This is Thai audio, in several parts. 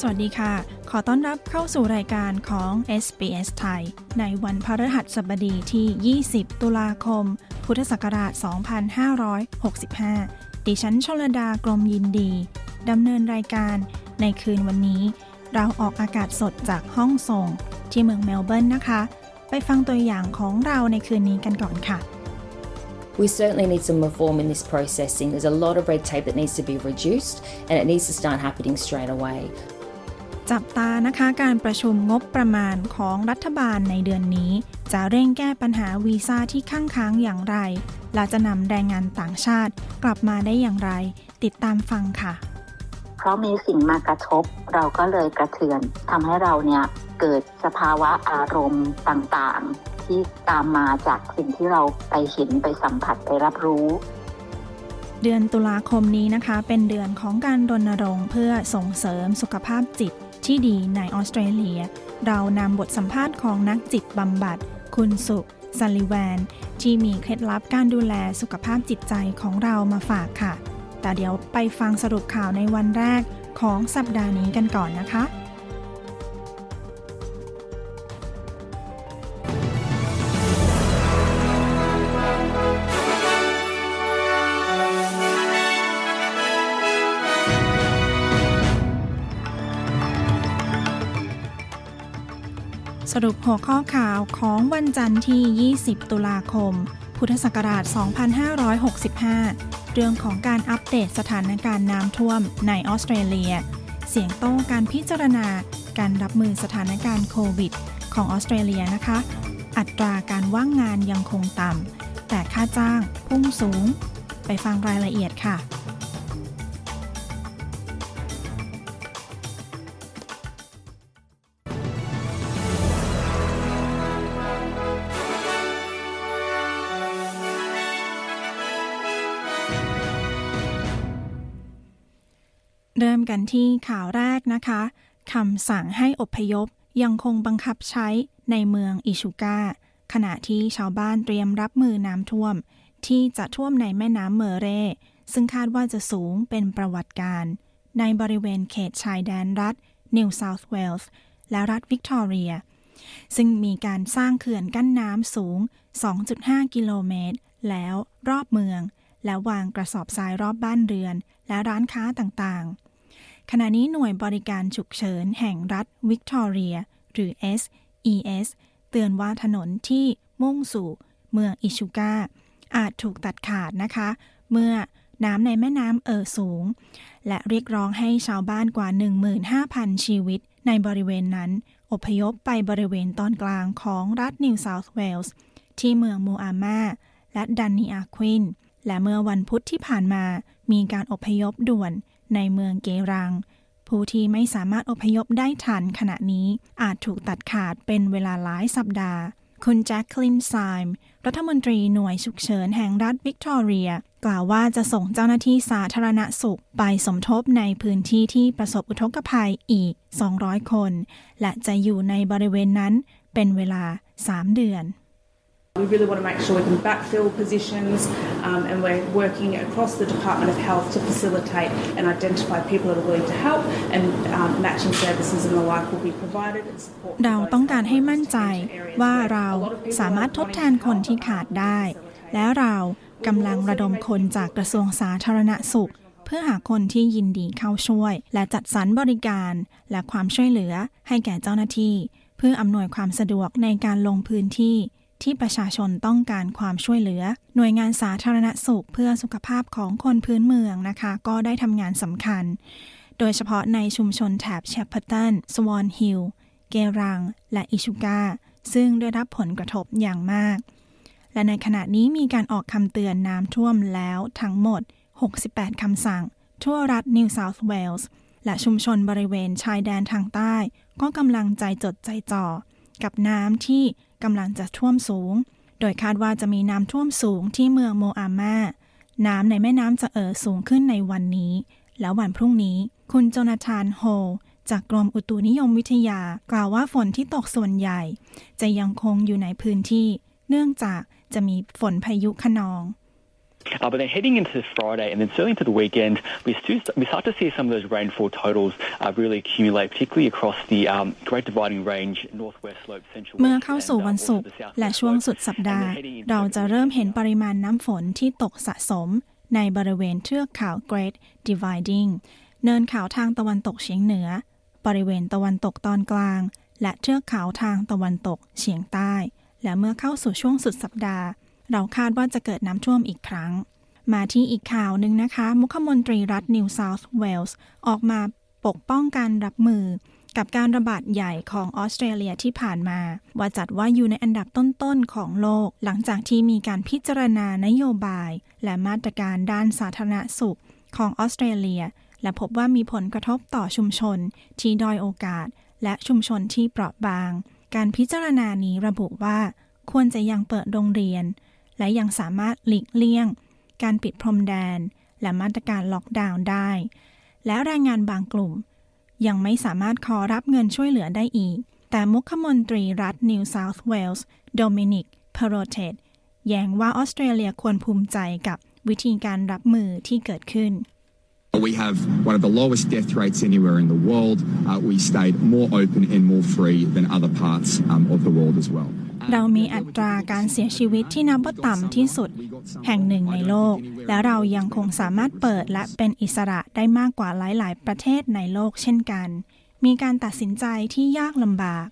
สวัสดีค่ะ ขอต้อนรับเข้าสู่รายการของ SBS ไทย ในวันพฤหัสบดีที่ 20 ตุลาคม พุทธศักราช 2565 ดิฉันชลดากรมยินดี ดำเนินรายการในคืนวันนี้ เราออกอากาศสดจากห้องส่ง ที่เมืองเมลเบิร์นนะคะ ไปฟังตัวอย่างของเราในคืนนี้กันก่อนค่ะ We certainly need some reform in this processing. There's a lot of red tape that needs to be reduced and it needs to start happening straight away. จับตานะคะการประชุมงบประมาณของรัฐบาลในเดือนนี้ จะเร่งแก้ปัญหาวีซ่าที่ค้างค้างอย่างไร และจะนำแรงงานต่างชาติกลับมาได้อย่างไร ติดตามฟังค่ะ เพราะมีสิ่งมากระทบเราก็เลยกระเทือนทำให้เราเนี่ยเกิดสภาวะอารมณ์ต่างๆ ที่ตามมาจากสิ่งที่เราไปเห็นไปสัมผัสไปรับรู้เดือนตุลาคมนี้นะคะ เป็นเดือนของการรณรงค์เพื่อส่งเสริมสุขภาพจิต ที่ดีในออสเตรเลีย เรานำบทสัมภาษณ์ของนักจิตบำบัด คุณสุซัลลิแวน ที่มีเคล็ดลับการดูแลสุขภาพจิตใจของเรามาฝากค่ะ แต่เดี๋ยวไปฟังสรุปข่าวในวันแรกของสัปดาห์นี้กันก่อนนะคะ รุปหัวข้อข่าวของวันจันทร์ที่ 20 ตุลาคม พุทธศักราช 2565 เรื่องของการอัปเดตสถานการณ์น้ำท่วมในออสเตรเลีย เสียงโต้การพิจารณาการรับมือสถานการณ์โควิด ของออสเตรเลียนะคะ อัตราการว่างงานยังคงต่ำแต่ค่าจ้างพุ่งสูง ไปฟังรายละเอียดค่ะ กันที่ข่าวแรกนะคะคำสั่งให้อพยพยังคงบังคับใช้ในเมืองอิชูกาขณะที่ชาวบ้านเตรียมรับมือน้ำท่วม ที่จะท่วมในแม่น้ำเมเร ซึ่งคาดว่าจะสูงเป็นประวัติการ ในบริเวณเขตชายแดนรัฐนิวเซาท์เวลส์และรัฐวิกตอเรีย ซึ่งมีการสร้างเขื่อนกั้นน้ำสูง 2.5 กิโลเมตร แล้วรอบเมือง และวางกระสอบทรายรอบบ้านเรือน และร้านค้าต่างๆ ขณะนี้หน่วยบริการฉุกเฉินแห่งรัฐวิกตอเรีย หรือ SES เตือนว่าถนนที่มุ่งสู่เมืองอิชูกาอาจถูกตัดขาดนะคะ เมื่อน้ำในแม่น้ำเอ่อสูง และเรียกร้องให้ชาวบ้านกว่า 15,000 ชีวิตในบริเวณนั้น อพยพไปบริเวณตอนกลางของรัฐนิวเซาท์เวลส์ที่เมืองมูอามาและดันนีอาควิน และเมื่อวันพุธที่ผ่านมามีการอพยพด่วน ในเมืองเกรัง ผู้ที่ไม่สามารถอพยพได้ทันขณะนี้อาจถูกตัดขาดเป็นเวลาหลายสัปดาห์ คุณแจ็คคลินไซม์รัฐมนตรีหน่วยฉุกเฉินแห่งรัฐวิกตอเรีย กล่าวว่าจะส่งเจ้าหน้าที่สาธารณสุข ไปสมทบในพื้นที่ที่ประสบอุทกภัยอีก 200 คน และจะอยู่ในบริเวณนั้นเป็นเวลา 3 เดือน We really want to make sure we can backfill positions um, and we're working across the Department of Health to facilitate and identify people that are willing to help and um, matching services and the like will be provided and support. เราต้องการให้มั่นใจว่าเราสามารถทดแทนคนที่ขาดได้ และเรากำลังระดมคนจากกระทรวงสาธารณสุข เพื่อหาคนที่ยินดีเข้าช่วย และจัดสรรบริการและความช่วยเหลือให้แก่เจ้าหน้าที่ เพื่ออำนวยความสะดวกในการลงพื้นที่ ที่ประชาชนต้องการความช่วยเหลือ หน่วยงานสาธารณสุขเพื่อสุขภาพของคนพื้นเมืองนะคะ ก็ได้ทำงานสำคัญ โดยเฉพาะในชุมชนแถบเชปเปอร์ตัน สวอนฮิลล์ เคอแรง และอิชูกาซึ่งได้รับผลกระทบอย่างมาก และในขณะนี้มีการออกคำเตือนน้ำท่วมแล้วทั้งหมด 68คำสั่ง ทั่วรัฐนิวเซาท์เวลส์และชุมชนบริเวณชายแดนทางใต้ ก็กำลังใจจดใจจ่อ กับน้ำที่ กำลังจะท่วมสูง โดยคาดว่าจะมีน้ำท่วมสูงที่เมืองโมอาม่า น้ำในแม่น้ำจะเอ่อสูงขึ้นในวันนี้ และวันพรุ่งนี้ คุณโจนาธานโฮจากกรมอุตุนิยมวิทยากล่าวว่าฝนที่ตกส่วนใหญ่ จะยังคงอยู่ในพื้นที่ เนื่องจากจะมีฝนพายุขนอง Uh, but then heading into Friday and then certainly into the weekend, we, stu- we start to see some of those rainfall totals uh, really accumulate, particularly across the um, Great Dividing Range, Northwest Slope, Central เมื่อ West เข้า and, สู่ uh, วัน also ศุกร์ the South และ West ช่วง Slope. สุดสัปดาห์ And then heading into เราจะ the เริ่มเห็น weekend, ปริมาณน้ำฝนที่ตกสะสม ในบริเวณเทือกเขา Great Dividing เนินเขาทางตะวันตกเฉียงเหนือ บริเวณตะวันตกตอนกลาง และเทือกเขาทางตะวันตกเฉียงใต้ และเมื่อเข้าสู่ช่วงสุดสัปดาห์ เราคาดว่าจะเกิดน้ำท่วมอีกครั้ง มาที่อีกข่าวหนึ่งนะคะ มุขมนตรีรัฐนิวเซาท์เวลส์ออกมาปกป้องการรับมือกับการระบาดใหญ่ของออสเตรเลียที่ผ่านมา ว่าจัดว่าอยู่ในอันดับต้นๆของโลก หลังจากที่มีการพิจารณานโยบาย และมาตรการด้านสาธารณสุขของออสเตรเลีย และพบว่ามีผลกระทบต่อชุมชน ที่ด้อยโอกาส และชุมชนที่เปราะบาง การพิจารณานี้ระบุว่า ควรจะยังเปิดโรงเรียน และยังสามารถหลีกเลี่ยง การปิดพรมแดน และมาตรการล็อกดาวน์ได้ และแรงงานบางกลุ่ม ยังไม่สามารถขอรับเงินช่วยเหลือได้อีก แต่มุขมนตรีรัฐนิวเซาท์เวลส์โดมินิกเพโรเทตแย้งว่าออสเตรเลียควรภูมิใจกับวิธีการรับมือที่เกิดขึ้น We have one of the lowest death rates anywhere in the world. Uh, we stayed more open and more free than other parts um, of the world as well. เรามีอัตราการเสียชีวิตที่นับว่าต่ำที่สุด แห่งหนึ่งในโลก และเรายังคงสามารถเปิดและเป็นอิสระได้มากกว่าหลาย ๆ ประเทศในโลกเช่นกัน มีการตัดสินใจที่ยากลำบาก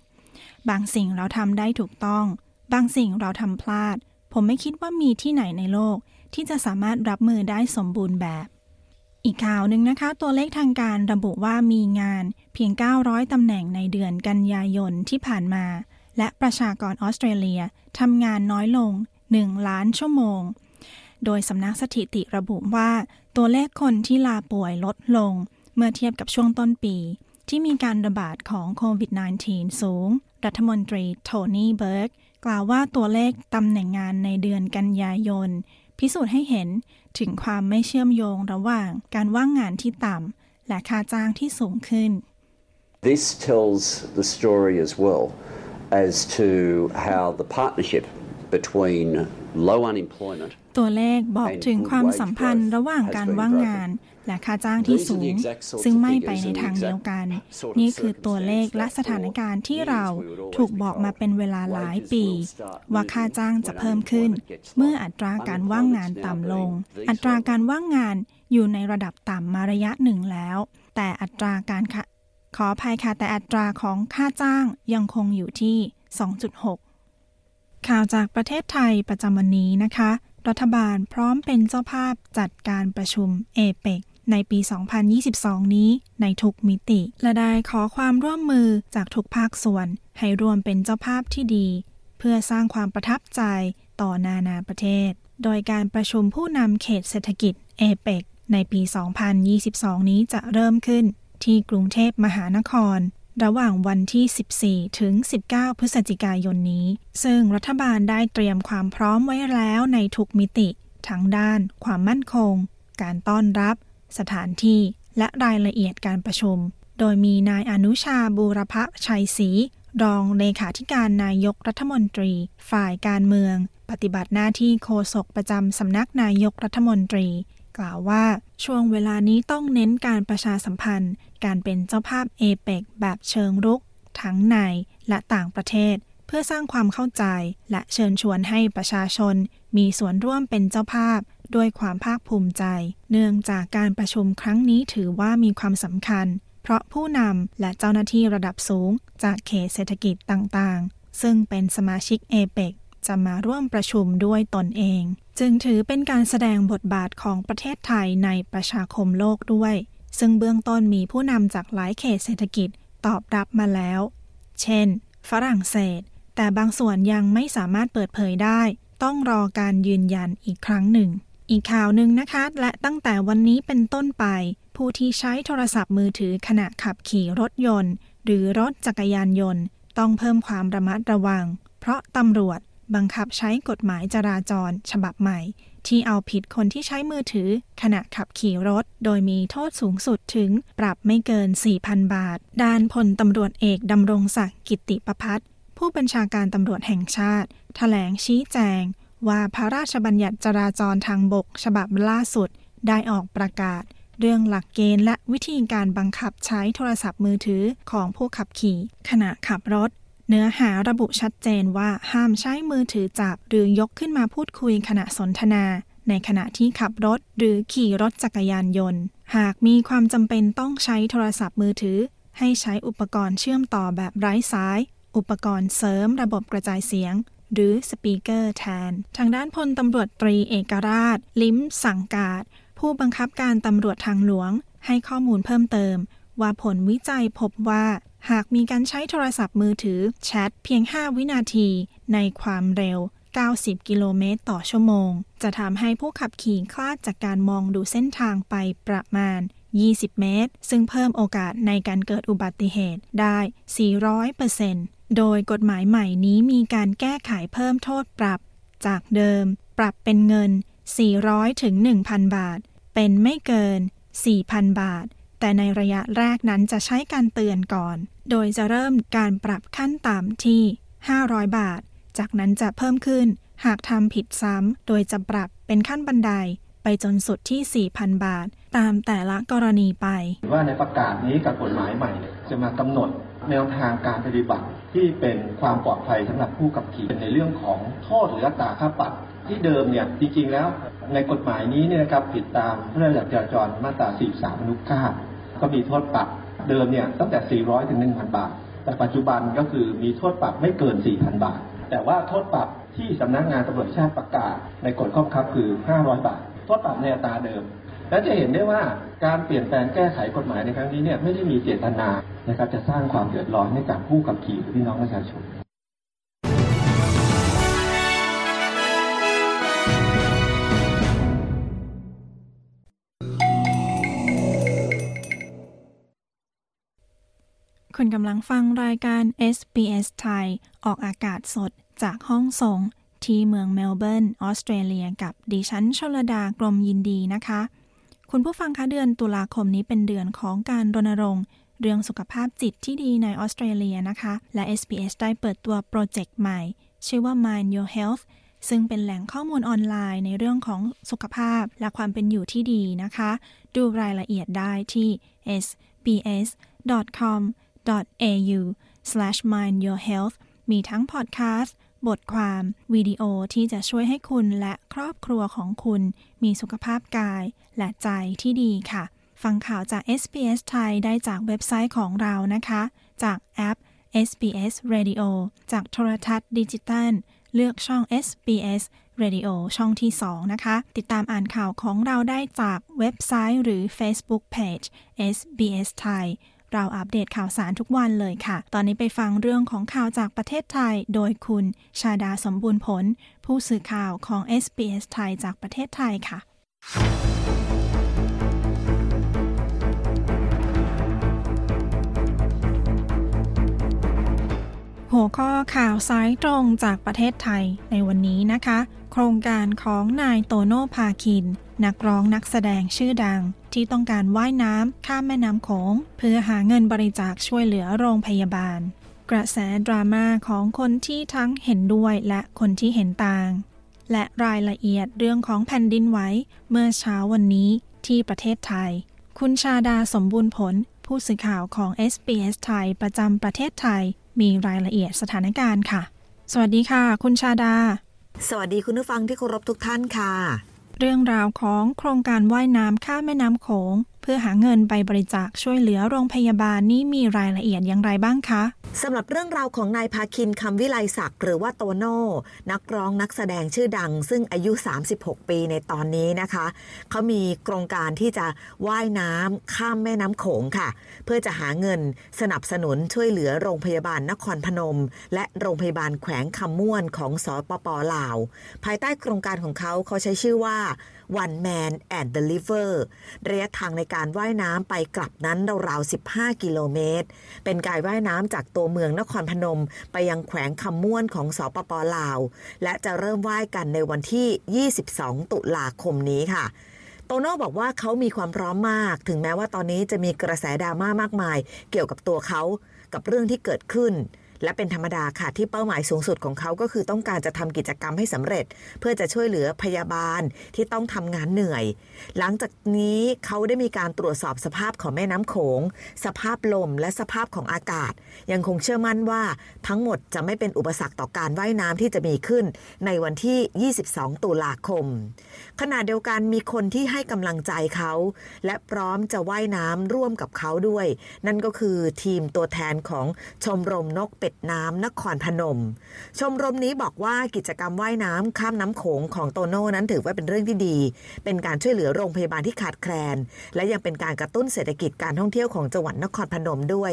บางสิ่งเราทำได้ถูกต้อง บางสิ่งเราทำพลาด ผมไม่คิดว่ามีที่ไหนในโลก ที่จะสามารถรับมือได้สมบูรณ์แบบ อีกข่าวหนึ่งนะคะ ตัวเลขทางการระบุว่ามีงานเพียง 900 ตำแหน่งในเดือนกันยายนที่ผ่านมา และประชากรออสเตรเลียทำงานน้อยลง 1 ล้านชั่วโมง โดยสำนักสถิติระบุว่า ตัวเลขคนที่ลาป่วยลดลง เมื่อเทียบกับช่วงต้นปี ที่มีการระบาดของโควิด -19 สูง รัฐมนตรีโทนี่เบิร์กกล่าวว่าตัวเลขตำแหน่งงานในเดือนกันยายน พิสูจน์ให้เห็นถึงความไม่เชื่อมโยงระหว่างการว่างงานที่ต่ำและค่าจ้างที่สูงขึ้น This tells the story as well as to how the partnership between low unemployment ตัวเลขบอกถึงความสัมพันธ์ระหว่างการว่างงาน และค่าจ้างที่สูง ซึ่งไม่ไปในทางเดียวกัน นี่คือตัวเลขและสถานการณ์ที่เราถูกบอกมาเป็นเวลาหลายปี ว่าค่าจ้างจะเพิ่มขึ้น เมื่ออัตราการว่างงานต่ำลง อัตราการว่างงานอยู่ในระดับต่ำมาระยะหนึ่งแล้ว แต่อัตราการค่ะขออภัยค่ะแต่อัตราของค่าจ้างยังคงอยู่ที่ 2.6 ข่าวจากประเทศไทยประจำวันนี้นะคะ รัฐบาลพร้อมเป็นเจ้าภาพจัดการประชุมเอเปก ในปี 2022 นี้ในทุกมิติ และได้ขอความร่วมมือจากทุกภาคส่วน ให้รวมเป็นเจ้าภาพที่ดี เพื่อสร้างความประทับใจต่อนานาประเทศ โดยการประชุมผู้นำเขตเศรษฐกิจเอเปกในปี 2022 นี้จะเริ่มขึ้นที่กรุงเทพมหานคร ระหว่างวันที่ 14 ถึง 19 พฤศจิกายนนี้ ซึ่งรัฐบาลได้เตรียมความพร้อมไว้แล้วในทุกมิติ ทั้งด้านความมั่นคง การต้อนรับ สถานที่ และรายละเอียดการประชุม โดยมีนายอนุชาบูรพชัยศรีรองเลขาธิการนายกรัฐมนตรี ฝ่ายการเมือง ปฏิบัติหน้าที่โฆษกประจำสำนักนายกรัฐมนตรี กล่าวว่าช่วงเวลานี้ต้องเน้นการประชาสัมพันธ์ การเป็นเจ้าภาพเอเปกแบบเชิงรุก ทั้งในและต่างประเทศ เพื่อสร้างความเข้าใจและเชิญชวนให้ประชาชน มีส่วนร่วมเป็นเจ้าภาพ ด้วยความภาคภูมิใจ เนื่องจากการประชุมครั้งนี้ถือว่ามีความสำคัญ เพราะผู้นำและเจ้าหน้าที่ระดับสูง จากเขตเศรษฐกิจต่างๆ ซึ่งเป็นสมาชิกเอเปกจะมาร่วมประชุมด้วยตนเอง จึงถือเป็นการแสดงบทบาทของประเทศไทยในประชาคมโลกด้วย ซึ่งเบื้องต้นมีผู้นำจากหลายเขตเศรษฐกิจตอบรับมาแล้ว เช่น ฝรั่งเศส แต่บางส่วนยังไม่สามารถเปิดเผยได้ ต้องรอการยืนยันอีกครั้งหนึ่ง อีกข่าวหนึ่งนะคะ และตั้งแต่วันนี้เป็นต้นไป ผู้ที่ใช้โทรศัพท์มือถือขณะขับขี่รถยนต์ หรือรถจักรยานยนต์ ต้องเพิ่มความระมัดระวัง เพราะตำรวจบังคับใช้กฎหมายจราจร ฉบับใหม่ ที่เอาผิดคนที่ใช้มือถือ ขณะขับขี่รถ โดยมีโทษสูงสุดถึงปรับไม่เกิน 4,000 บาท ด้านพลตำรวจเอกดำรงศักดิ์กิติประพัฒผู้บัญชาการตำรวจแห่งชาติถแถลงชี้แจง ว่าพระราชบัญญัติจราจรทางบก ฉบับล่าสุดได้ออกประกาศ เรื่องหลักเกณฑ์และวิธีการบังคับใช้โทรศัพท์มือถือของผู้ขับขี่ ขณะขับรถ เนื้อหาระบุชัดเจนว่าห้ามใช้มือถือจับ หรือยกขึ้นมาพูดคุยขณะสนทนา ในขณะที่ขับรถหรือขี่รถจักรยานยนต์ หากมีความจำเป็นต้องใช้โทรศัพท์มือถือ ให้ใช้อุปกรณ์เชื่อมต่อแบบไร้สาย อุปกรณ์เสริมระบบกระจายเสียง หรือสปีกเกอร์แทน ทางด้านพลตำรวจตรีเอกราช ลิ้มสังการผู้บังคับการตำรวจทางหลวง ให้ข้อมูลเพิ่มเติม ว่าผลวิจัยพบว่าหากมีการใช้โทรศัพท์มือถือแชทเพียง 5 วินาทีในความเร็ว 90 กิโลเมตรต่อชั่วโมง จะทำให้ผู้ขับขี่คลาดจากการมองดูเส้นทางไปประมาณ 20 เมตร ซึ่งเพิ่มโอกาสในการเกิดอุบัติเหตุได้ 400%โดยกฎหมายใหม่นี้มีการแก้ไขเพิ่มโทษปรับ จากเดิม ปรับเป็นเงิน 400ถึง1,000 บาท เป็นไม่เกิน 4,000 บาท แต่ในระยะแรกนั้นจะใช้การเตือนก่อน โดยจะเริ่มการปรับขั้นต่ำที่ 500 บาท จากนั้นจะเพิ่มขึ้น หากทำผิดซ้ำ โดยจะปรับเป็นขั้นบันไดไปจนสุดที่ 4,000 บาท ตามแต่ละกรณีไป ว่าในประกาศนี้กับกฎหมายใหม่เจะมากำหนดแนวทางการปฏิบัติที่เป็นความปลอดภัยสำหรับผู้ขับขี่ในเรื่องของโทษหรืออัตราค่าปรับที่เดิมเนี่ยจริงๆแล้วในกฎหมายนี้เนี่ยนะครับผิดตามพระราชบัญญัติจราจรมาตรา 43อนุ9ก็มีโทษปรับเดิมเนี่ยตั้งแต่ 400 ถึง 1,000 บาท แต่ปัจจุบันก็คือมีโทษปรับไม่เกิน 4,000 บาท แต่ว่าโทษปรับที่สำนักงานตำรวจชาติประกาศในกฎข้อบังคับคือ 500 บาท โทษปรับในอัตราเดิม และจะเห็นได้ว่าการเปลี่ยนแปลงแก้ไขกฎหมายในครั้งนี้เนี่ยไม่ได้มีเจตนานะครับจะสร้างความเดือดร้อนให้กับผู้ขับขี่หรือพี่น้องประชาชนคุณกำลังฟังรายการ SBS ไทย ออกอากาศสดจากห้องส่งที่เมืองเมลเบิร์น ออสเตรเลียกับดิฉันชลดากรมยินดีนะคะ คุณผู้ฟังคะเดือนตุลาคมนี้เป็นเดือนของการรณรงค์เรื่องสุขภาพจิตที่ดีในออสเตรเลียนะคะ และ SBS ได้เปิดตัวโปรเจกต์ใหม่ ชื่อว่า Mind Your Health ซึ่งเป็นแหล่งข้อมูลออนไลน์ในเรื่องของสุขภาพและความเป็นอยู่ที่ดีนะคะ ดูรายละเอียดได้ที่ sbs.com au/mindyourhealth มีทั้งพอดแคสต์ บทความวิดีโอที่จะช่วยให้คุณและครอบครัวของคุณ มีสุขภาพกายและใจที่ดีค่ะ ฟังข่าวจาก SBS ไทยได้จากเว็บไซต์ของเรานะคะ จากแอป SBS Radio จากโทรทัศน์ดิจิตัลเลือกช่อง SBS Radio ช่องที่ 2 นะคะ ติดตามอ่านข่าวของเราได้จากเว็บไซต์หรือ Facebook Page SBS ไทย เราอัปเดตข่าวสารทุกวันเลยค่ะ ตอนนี้ไปฟังเรื่องของข่าวจากประเทศไทย โดยคุณชาดาสมบูรณ์ผล ผู้สื่อข่าวของ SBS ไทยจากประเทศไทยค่ะหัวข้อข่าวสายตรงจากประเทศไทยในวันนี้นะคะ โครงการของนายโตโน่พาคิน นักร้องนักแสดงชื่อดัง ที่ต้องการว่ายน้ำข้ามแม่น้ำโขงเพื่อหาเงินบริจาคช่วยเหลือโรงพยาบาล กระแสดราม่าของคนที่ทั้งเห็นด้วยและคนที่เห็นต่าง และรายละเอียดเรื่องของแผ่นดินไหวเมื่อเช้าวันนี้ที่ประเทศไทย คุณชาดาสมบูรณ์ผล ผู้สื่อข่าวของ SBS ไทยประจำประเทศไทย มีรายละเอียดสถานการณ์ค่ะ สวัสดีค่ะ คุณชาดา สวัสดีคุณผู้ฟังที่เคารพทุกท่านค่ะ เรื่องราวของโครงการว่ายน้ำข้ามแม่น้ำโขง เพื่อหาเงินไปบริจาคช่วยเหลือโรงพยาบาลนี้มีรายละเอียดอย่างไรบ้างคะสำหรับเรื่องราวของนายพาคินคำวิไลศักดิ์หรือว่าโตโน่นักร้องนักแสดงชื่อดัง ซึ่งอายุ 36 ปีในตอนนี้นะคะ เขามีโครงการที่จะว่ายน้ำข้ามแม่น้ำโขงค่ะ เพื่อจะหาเงินสนับสนุนช่วยเหลือโรงพยาบาลนครพนม และโรงพยาบาลแขวงคำม่วนของสปปลาว ภายใต้โครงการของเขาเขาใช้ชื่อว่า One Man and the River ระยะทางในการว่ายน้ำไปกลับนั้นราวๆ 15 กิโลเมตร เป็นการว่ายน้ำจากตัวเมืองนครพนม ไปยังแขวงคำม่วนของสปปลาว และจะเริ่มว่ายกันในวันที่ 22 ตุลาคมนี้ค่ะโตโน่บอกว่าเขามีความพร้อมมาก ถึงแม้ว่าตอนนี้จะมีกระแสดราม่ามากมาย เกี่ยวกับตัวเขากับเรื่องที่เกิดขึ้น และเป็นธรรมดาค่ะที่เป้าหมายสูงสุดของเขาก็คือต้องการจะทำกิจกรรมให้สำเร็จ เพื่อจะช่วยเหลือพยาบาลที่ต้องทำงานเหนื่อย หลังจากนี้เขาได้มีการตรวจสอบสภาพของแม่น้ำโขง สภาพลมและสภาพของอากาศ ยังคงเชื่อมั่นว่าทั้งหมดจะไม่เป็นอุปสรรคต่อการว่ายน้ำที่จะมีขึ้น ในวันที่ 22 ตุลาคม ขณะเดียวกันมีคนที่ให้กำลังใจเขา และพร้อมจะว่ายน้ำร่วมกับเขาด้วย นั่นก็คือทีมตัวแทนของชมรมนกเป็ดน้ำนครพนม ชมรมนี้บอกว่ากิจกรรมว่ายน้ำข้ามน้ำโขงของโตโน่นั้นถือว่าเป็นเรื่องที่ดี เป็นการช่วยเหลือโรงพยาบาลที่ขาดแคลน และยังเป็นการกระตุ้นเศรษฐกิจการท่องเที่ยวของจังหวัดนครพนมด้วย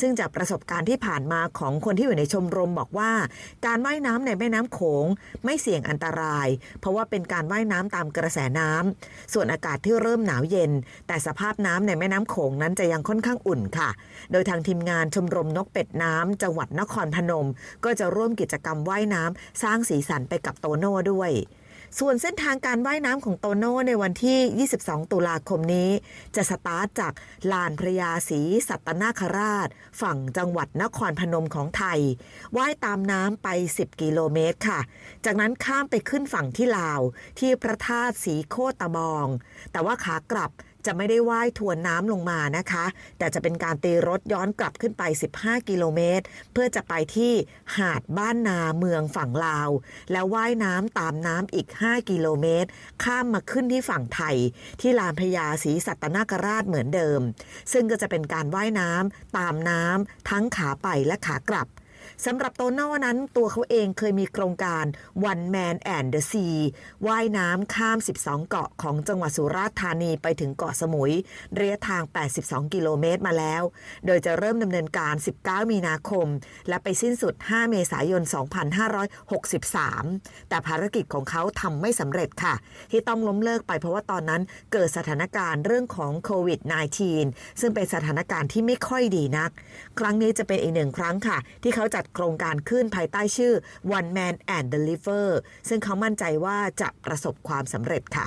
ซึ่งจากประสบการณ์ที่ผ่านมาของคนที่อยู่ในชมรมบอกว่า การว่ายน้ำในแม่น้ำโขงไม่เสี่ยงอันตราย เพราะว่าเป็นการว่ายน้ำตามกระแสน้ำส่วนอากาศที่เริ่มหนาวเย็น แต่สภาพน้ำในแม่น้ำโขงนั้นจะยังค่อนข้างอุ่นค่ะ โดยทางทีมงานชมรมนกเป็ดน้ำจังหวัดนครพนม ก็จะร่วมกิจกรรมว่ายน้ำสร้างสีสันไปกับโตโน่ด้วย ส่วนเส้นทางการว่ายน้ำของโตโน่ในวันที่ 22 ตุลาคมนี้ จะสตาร์ทจากลานพระยาศรีสัตนาคราช ฝั่งจังหวัดนครพนมของไทย ว่ายตามน้ำไป 10 กิโลเมตรค่ะ จากนั้นข้ามไปขึ้นฝั่งที่ลาว ที่พระธาตุสีโคตะบอง แต่ว่าขากลับ จะไม่ได้ว่ายทวนน้ำลงมานะคะ แต่จะเป็นการตีรถย้อนกลับขึ้นไป 15 กิโลเมตร เพื่อจะไปที่หาดบ้านนาเมืองฝั่งลาว แล้วว่ายน้ำตามน้ำอีก 5 กิโลเมตร ข้ามมาขึ้นที่ฝั่งไทย ที่ลานพญาศรีสัตนคราชเหมือนเดิม ซึ่งก็จะเป็นการว่ายน้ำตามน้ำทั้งขาไปและขากลับ สำหรับโตโน่นั้นตัวเขาเองเคยมีโครงการ One Man and the Sea ว่ายน้ำข้าม 12 เกาะของจังหวัดสุราษฎร์ธานีไปถึงเกาะสมุย ระยะทาง 82 กิโลเมตรมาแล้ว โดยจะเริ่มดำเนินการ 19 มีนาคม และไปสิ้นสุด 5 เมษายน 2563 แต่ภารกิจของเขาทำไม่สำเร็จค่ะ ที่ต้องล้มเลิกไปเพราะว่าตอนนั้นเกิดสถานการณ์เรื่องของโควิด -19 ซึ่งเป็นสถานการณ์ที่ไม่ค่อยดีนัก ครั้งนี้จะเป็นอีกหนึ่งครั้งค่ะ ที่เขาจัดโครงการขึ้นภายใต้ชื่อ One Man and Deliver ซึ่งเขามั่นใจว่าจะประสบความสำเร็จค่ะ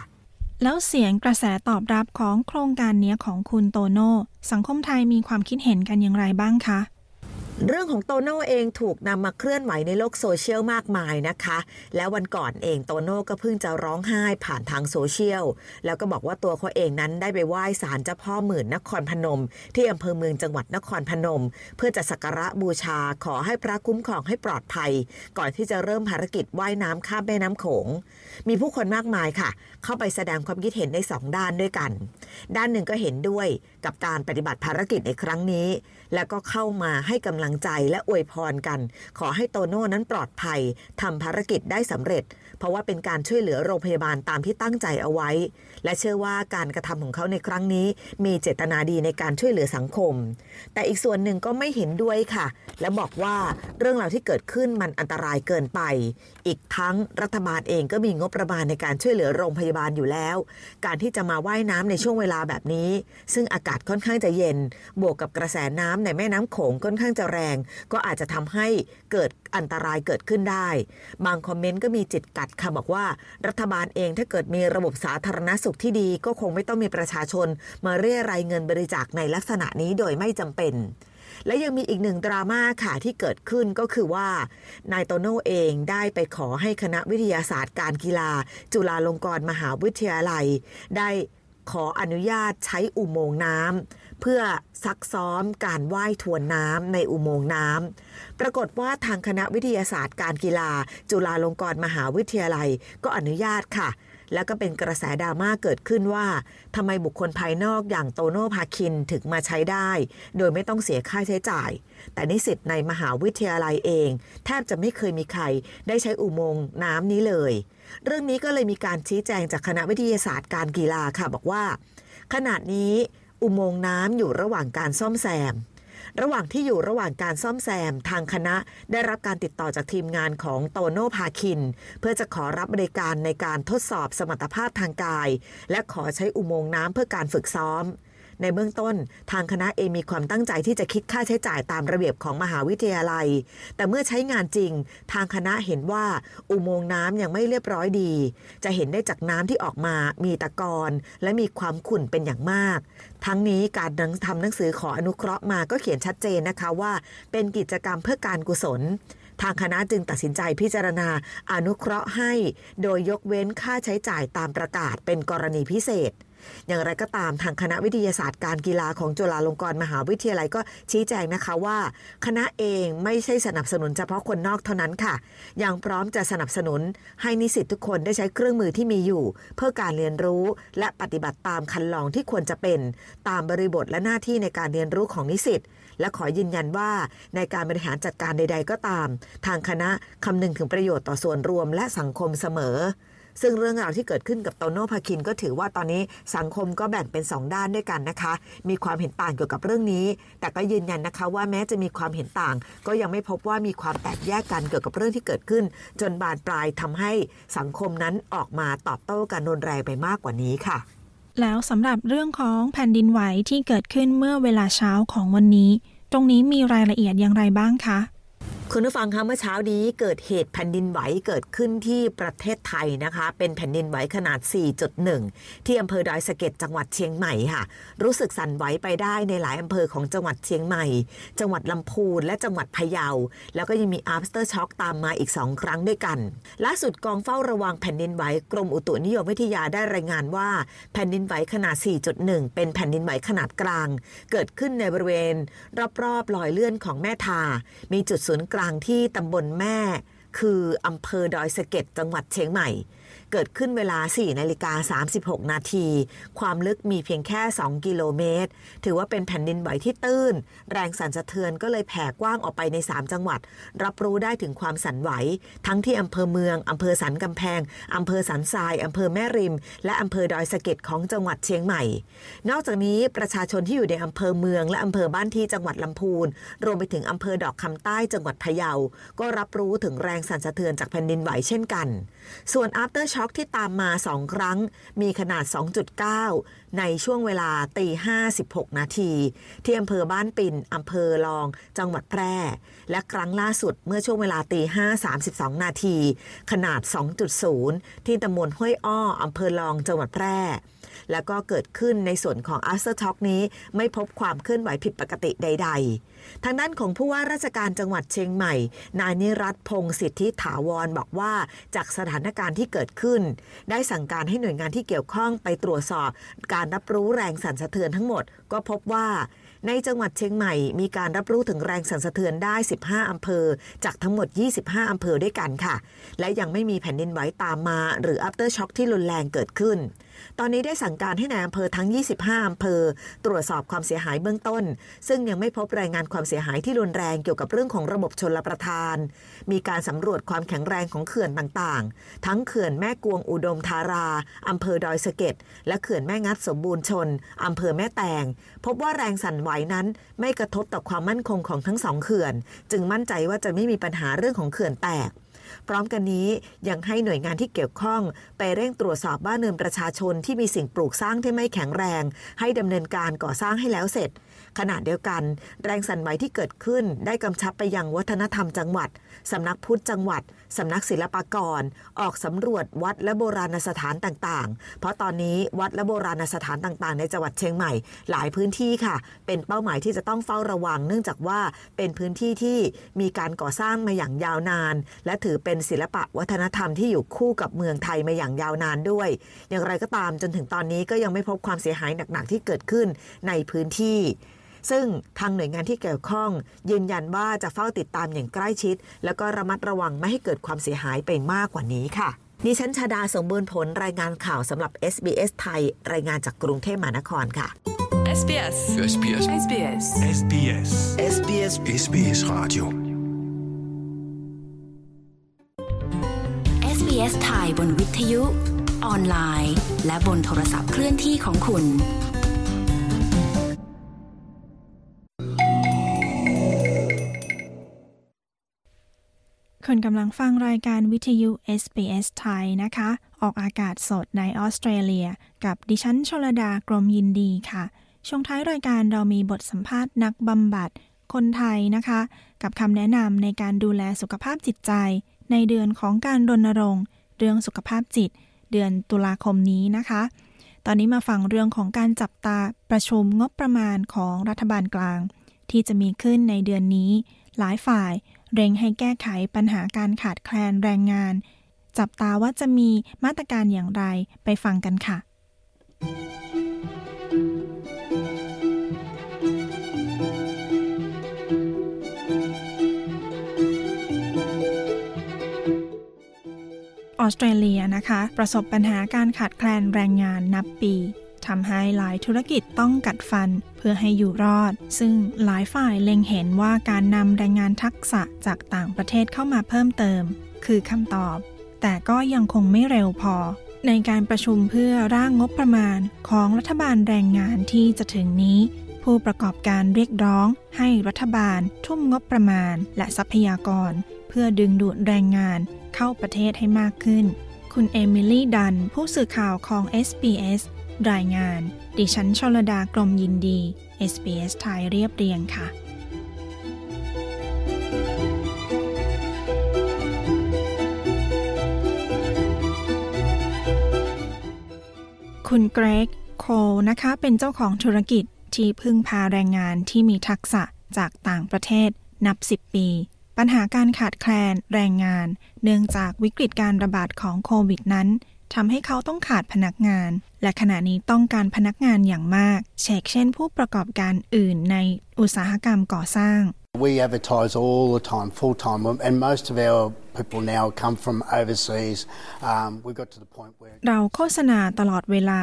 แล้วเสียงกระแสตอบรับของโครงการนี้ของคุณโตโน่ สังคมไทยมีความคิดเห็นกันอย่างไรบ้างคะ เรื่องของโตโน่เองถูกนำมาเคลื่อนไหวในโลกโซเชียลมากมายนะคะ แล้ววันก่อนเองโตโน่ก็เพิ่งจะร้องไห้ผ่านทางโซเชียล แล้วก็บอกว่าตัวเขาเองนั้นได้ไปไหว้ศาลเจ้าพ่อหมื่นนครพนม ที่อำเภอเมืองจังหวัดนครพนม เพื่อจะสักการะบูชาขอให้พระคุ้มครองให้ปลอดภัย ก่อนที่จะเริ่มภารกิจว่ายน้ำข้ามแม่น้ำโขง มีผู้คนมากมายค่ะเข้าไปแสดงความคิดเห็นในสองด้านด้วยกัน ด้านหนึ่งก็เห็นด้วยกับการปฏิบัติภารกิจในครั้งนี้ แล้วก็เข้ามาให้กำลังใจและอวยพรกัน ขอให้โตโน่นั้นปลอดภัยทำภารกิจได้สำเร็จ เพราะว่าเป็นการช่วยเหลือโรงพยาบาลตามที่ตั้งใจเอาไว้ และเชื่อว่าการกระทำของเขาในครั้งนี้ มีเจตนาดีในการช่วยเหลือสังคม แต่อีกส่วนหนึ่งก็ไม่เห็นด้วยค่ะ และบอกว่าเรื่องราวที่เกิดขึ้นมันอันตรายเกินไป อีกทั้งรัฐบาลเองก็มีงบประมาณในการช่วยเหลือโรงพยาบาลอยู่แล้ว การที่จะมาว่ายน้ำในช่วงเวลาแบบนี้ ซึ่งอากาศค่อนข้างจะเย็น บวกกับกระแสน้ำในแม่น้ำโขงค่อนข้างจะแรง ก็อาจจะทำให้เกิด อันตรายเกิดขึ้นได้ บางคอมเมนต์ก็มีจิตกัดค่ะบอกว่า รัฐบาลเองถ้าเกิดมีระบบสาธารณสุขที่ดี ก็คงไม่ต้องมีประชาชน มาเรียรายเงินบริจาคในลักษณะนี้โดยไม่จำเป็นและยังมีอีกหนึ่งดราม่าค่ะที่เกิดขึ้นก็คือว่านายโตโน่เองได้ไปขอให้คณะวิทยาศาสตร์การกีฬา จุฬาลงกรณ์มหาวิทยาลัย ได้ขออนุญาตใช้อุโมงค์น้ำ เพื่อซักซ้อมการว่ายทวนน้ำในอุโมงค์น้ำ ปรากฏว่าทางคณะวิทยาศาสตร์การกีฬา จุฬาลงกรณ์มหาวิทยาลัยก็อนุญาตค่ะ แล้วก็เป็นกระแสดราม่าเกิดขึ้นว่าทำไมบุคคลภายนอกอย่างโตโน่พาคินถึงมาใช้ได้ โดยไม่ต้องเสียค่าใช้จ่าย แต่นิสิตในมหาวิทยาลัยเอง แทบจะไม่เคยมีใครได้ใช้อุโมงค์น้ำนี้เลย เรื่องนี้ก็เลยมีการชี้แจงจากคณะวิทยาศาสตร์การกีฬาค่ะบอกว่าขณะนี้ อุโมงค์น้ำอยู่ระหว่างการซ่อมแซม ระหว่างที่อยู่ระหว่างการซ่อมแซม ทางคณะได้รับการติดต่อจากทีมงานของโตโนพาคิน เพื่อจะขอรับบริการในการทดสอบสมรรถภาพทางกาย และขอใช้อุโมงค์น้ำเพื่อการฝึกซ้อม ในเบื้องต้น ทางคณะเองมีความตั้งใจที่จะคิดค่าใช้จ่ายตามระเบียบของมหาวิทยาลัย แต่เมื่อใช้งานจริง ทางคณะเห็นว่าอุโมงค์น้ำยังไม่เรียบร้อยดี จะเห็นได้จากน้ำที่ออกมา มีตะกอนและมีความขุ่นเป็นอย่างมาก ทั้งนี้การนังทำหนังสือขออนุเคราะห์มาก็เขียนชัดเจนนะคะว่า เป็นกิจกรรมเพื่อการกุศลทางคณะจึงตัดสินใจพิจารณาอนุเคราะห์ให้ โดยยกเว้นค่าใช้จ่ายตามประกาศเป็นกรณีพิเศษ อย่างไรก็ตามทางคณะวิทยาศาสตร์การกีฬาของจุฬาลงกรณ์มหาวิทยาลัยก็ชี้แจงนะคะว่า คณะเองไม่ใช่สนับสนุนเฉพาะคนนอกเท่านั้นค่ะ ยังพร้อมจะสนับสนุนให้นิสิตทุกคนได้ใช้เครื่องมือที่มีอยู่ เพื่อการเรียนรู้และปฏิบัติตามคันลองที่ควรจะเป็น ตามบริบทและหน้าที่ในการเรียนรู้ของนิสิตและขอยืนยันว่าในการบริหารจัดการใด ๆ ก็ตาม ทางคณะคำนึงถึงประโยชน์ต่อส่วนรวมและสังคมเสมอ ซึ่งเรื่องราวที่เกิดขึ้นกับโตโน่พาคินก็ถือว่าตอนนี้สังคมก็แบ่งเป็น 2 ด้านด้วยกันนะคะ มีความเห็นต่างเกี่ยวกับเรื่องนี้ แต่ก็ยืนยันนะคะว่าแม้จะมีความเห็นต่าง ก็ยังไม่พบว่ามีความแตกแยกกันเกี่ยวกับเรื่องที่เกิดขึ้น จนบานปลายทำให้สังคมนั้นออกมาตอบโต้กันรุนแรงไปมากกว่านี้ค่ะแล้วสำหรับเรื่องของแผ่นดินไหวที่เกิดขึ้นเมื่อเวลาเช้าของวันนี้ ตรงนี้มีรายละเอียดอย่างไรบ้างคะ คุณผู้ฟังคะเมื่อเช้านี้เกิดเหตุแผ่นดินไหวเกิดขึ้นที่ประเทศไทยนะคะ เป็นแผ่นดินไหวขนาด 4.1 ที่อำเภอดอยสะเก็ดจังหวัดเชียงใหม่ค่ะ รู้สึกสั่นไหวไปได้ในหลายอำเภอของจังหวัดเชียงใหม่ จังหวัดลำพูนและจังหวัดพะเยา แล้วก็ยังมี after shock ตามมาอีก 2 ครั้งด้วยกันล่าสุดกองเฝ้าระวังแผ่นดินไหวกรมอุตุนิยมวิทยาได้รายงานว่า แผ่นดินไหวขนาด 4.1 เป็นแผ่นดินไหวขนาดกลาง เกิดขึ้นในบริเวณ รอบๆลอยเลื่อนของแม่ทา มีจุดศูนย์กลางลางที่ตำบลแม่ คืออำเภอดอยสะเก็ดจังหวัดเชียงใหม่ เกิดขึ้นเวลา 4 นาฬิกา 36 นาที ความลึกมีเพียงแค่ 2 กิโลเมตร ถือว่าเป็นแผ่นดินไหวที่ตื้น แรงสั่นสะเทือนก็เลยแผ่กว้างออกไปใน 3 จังหวัด รับรู้ได้ถึงความสั่นไหว ทั้งที่อำเภอเมืองอำเภอสันกำแพงอำเภอสันทรายอำเภอแม่ริม และอำเภอดอยสะเก็ดของจังหวัดเชียงใหม่ นอกจากนี้ประชาชนที่อยู่ในอำเภอเมือง และอำเภอบ้านที่จังหวัดลำพูน รวมไปถึงอำเภอดอกคำใต้จังหวัดพะเยา ก็รับรู้ถึงแรงสั่นสะเทือนจากแผ่นดินไหวเช่นกัน ส่วน after shock ที่ตามมา 2 ครั้ง มีขนาด 2.9 ในช่วงเวลาตี56 นาที ที่อำเภอบ้านปิ่นอำเภอรอง จังหวัดแพร่ และครั้งล่าสุดเมื่อช่วงเวลาตี5 32 นาที ขนาด 2.0 ที่ตำบลห้วยอ้ออำเภอรอง จังหวัดแพร่ แล้วก็เกิดขึ้นในส่วนของ after shock นี้ไม่พบความเคลื่อนไหวผิดปกติใด ๆ ทางด้านของผู้ว่าราชการจังหวัดเชียงใหม่ นายนิรัตพงศ์สิทธิถาวรบอกว่า จากสถานการณ์ที่เกิดขึ้น ได้สั่งการให้หน่วยงานที่เกี่ยวข้องไปตรวจสอบ การรับรู้แรงสั่นสะเทือนทั้งหมด ก็พบว่าในจังหวัดเชียงใหม่มีการรับรู้ถึงแรงสั่นสะเทือนได้ 15 อำเภอ จากทั้งหมด 25 อำเภอด้วยกันค่ะ และยังไม่มีแผ่นดินไหวตามมา หรือ after shock ที่รุนแรงเกิดขึ้น ตอนนี้ได้สั่งการให้ในายอำเภอทั้ง 25อำเภอ ตรวจสอบความเสียหายเบื้องต้น ซึ่งยังไม่พบรายงานความเสียหายที่รุนแรงเกี่ยวกับเรื่องของระบบชนรประทาน มีการสำรวจความแข็งแรงของเขื่อนต่างๆ ทั้งเขื่อนแม่กวงอุดมธาราอำเภอดอยสะเก็ดและเขื่อนแม่งัดสมบูรณ์ชนอำเภอแม่แตง พบว่าแรงสั่นไหวนั้นไม่กระทบต่อความมั่นคงของทั้งสองเขื่อน จึงมั่นใจว่าจะไม่มีปัญหาเรื่องของเขื่อนแตก พร้อมกันนี้ยังให้หน่วยงานที่เกี่ยวข้อง ไปเร่งตรวจสอบบ้านเรือนประชาชนที่มีสิ่งปลูกสร้างที่ไม่แข็งแรง ให้ดำเนินการก่อสร้างให้แล้วเสร็จ ขณะเดียวกัน แรงสั่นไหวที่เกิดขึ้นได้กำชับไปยังวัฒนธรรมจังหวัด สำนักพุทธจังหวัด สำนักศิลปากร ออกสำรวจวัดและโบราณสถานต่างๆ เพราะตอนนี้วัดและโบราณสถานต่างๆ ในจังหวัดเชียงใหม่ หลายพื้นที่ค่ะ เป็นเป้าหมายที่จะต้องเฝ้าระวัง เนื่องจากว่าเป็นพื้นที่ที่มีการก่อสร้างมาอย่างยาวนาน และถือเป็นศิลปะวัฒนธรรมที่อยู่คู่กับเมืองไทยมาอย่างยาวนานด้วย อย่างไรก็ตามจนถึงตอนนี้ก็ยังไม่พบความเสียหายหนักๆที่เกิดขึ้นในพื้นที่ ซึ่งทางหน่วยงานที่เกี่ยวข้อง ยืนยันว่าจะเฝ้าติดตามอย่างใกล้ชิด แล้วก็ระมัดระวังไม่ให้เกิดความเสียหายไปมากกว่านี้ค่ะดิฉันชาดาสมบูรณ์ผลรายงานข่าวสำหรับ SBS ไทย รายงานจากกรุงเทพมหานครค่ะ SBS SBS SBS SBS SBS SBS Radio SBS ไทยบนวิทยุ ออนไลน์ และบนโทรศัพท์เคลื่อนที่ของคุณ คุณกำลังฟังรายการวิทยุ SBS ไทยนะคะ ออกอากาศสดในออสเตรเลีย กับดิฉันชลดากรมยินดีค่ะ ช่วงท้ายรายการเรามีบทสัมภาษณ์นักบำบัดคนไทยนะคะ กับคำแนะนำในการดูแลสุขภาพจิตใจ ในเดือนของการรณรงค์ เรื่องสุขภาพจิต เดือนตุลาคมนี้นะคะ ตอนนี้มาฟังเรื่องของการจับตาประชุมงบประมาณของรัฐบาลกลาง ที่จะมีขึ้นในเดือนนี้ หลายฝ่าย เร่งให้แก้ไขปัญหาการขาดแคลนแรงงาน จับตาว่าจะมีมาตรการอย่างไรไปฟังกันค่ะ ออสเตรเลียนะคะ ประสบปัญหาการขาดแคลนแรงงานนับปี ทำให้หลายธุรกิจต้องกัดฟันเพื่อให้อยู่รอด ซึ่งหลายฝ่ายเล็งเห็นว่าการนำแรงงานทักษะจากต่างประเทศเข้ามาเพิ่มเติม คือคำตอบ แต่ก็ยังคงไม่เร็วพอ ในการประชุมเพื่อร่างงบประมาณของรัฐบาลแรงงานที่จะถึงนี้ ผู้ประกอบการเรียกร้อง ให้รัฐบาล ทุ่มงบประมาณ และทรัพยากร เพื่อดึงดูดแรงงานเข้าประเทศให้มากขึ้นคุณเอมิลี่ดัน ผู้สื่อข่าวของ SBS รายงาน ดิฉันชลดากรมยินดี SBS ไทยเรียบเรียงค่ะ คุณเกรกโคนะคะ เป็นเจ้าของธุรกิจที่พึ่งพาแรงงานที่มีทักษะจากต่างประเทศนับ 10 ปี ปัญหาการขาดแคลนแรงงาน เนื่องจากวิกฤตการระบาดของโควิดนั้น ทำให้เขาต้องขาดพนักงาน และขณะนี้ต้องการพนักงานอย่างมากเช่นเช่น ผู้ประกอบการอื่นในอุตสาหกรรมก่อสร้าง We advertise all the time, full time, and most of our people now come from overseas. Um, we got to the point where เราโฆษณาตลอดเวลา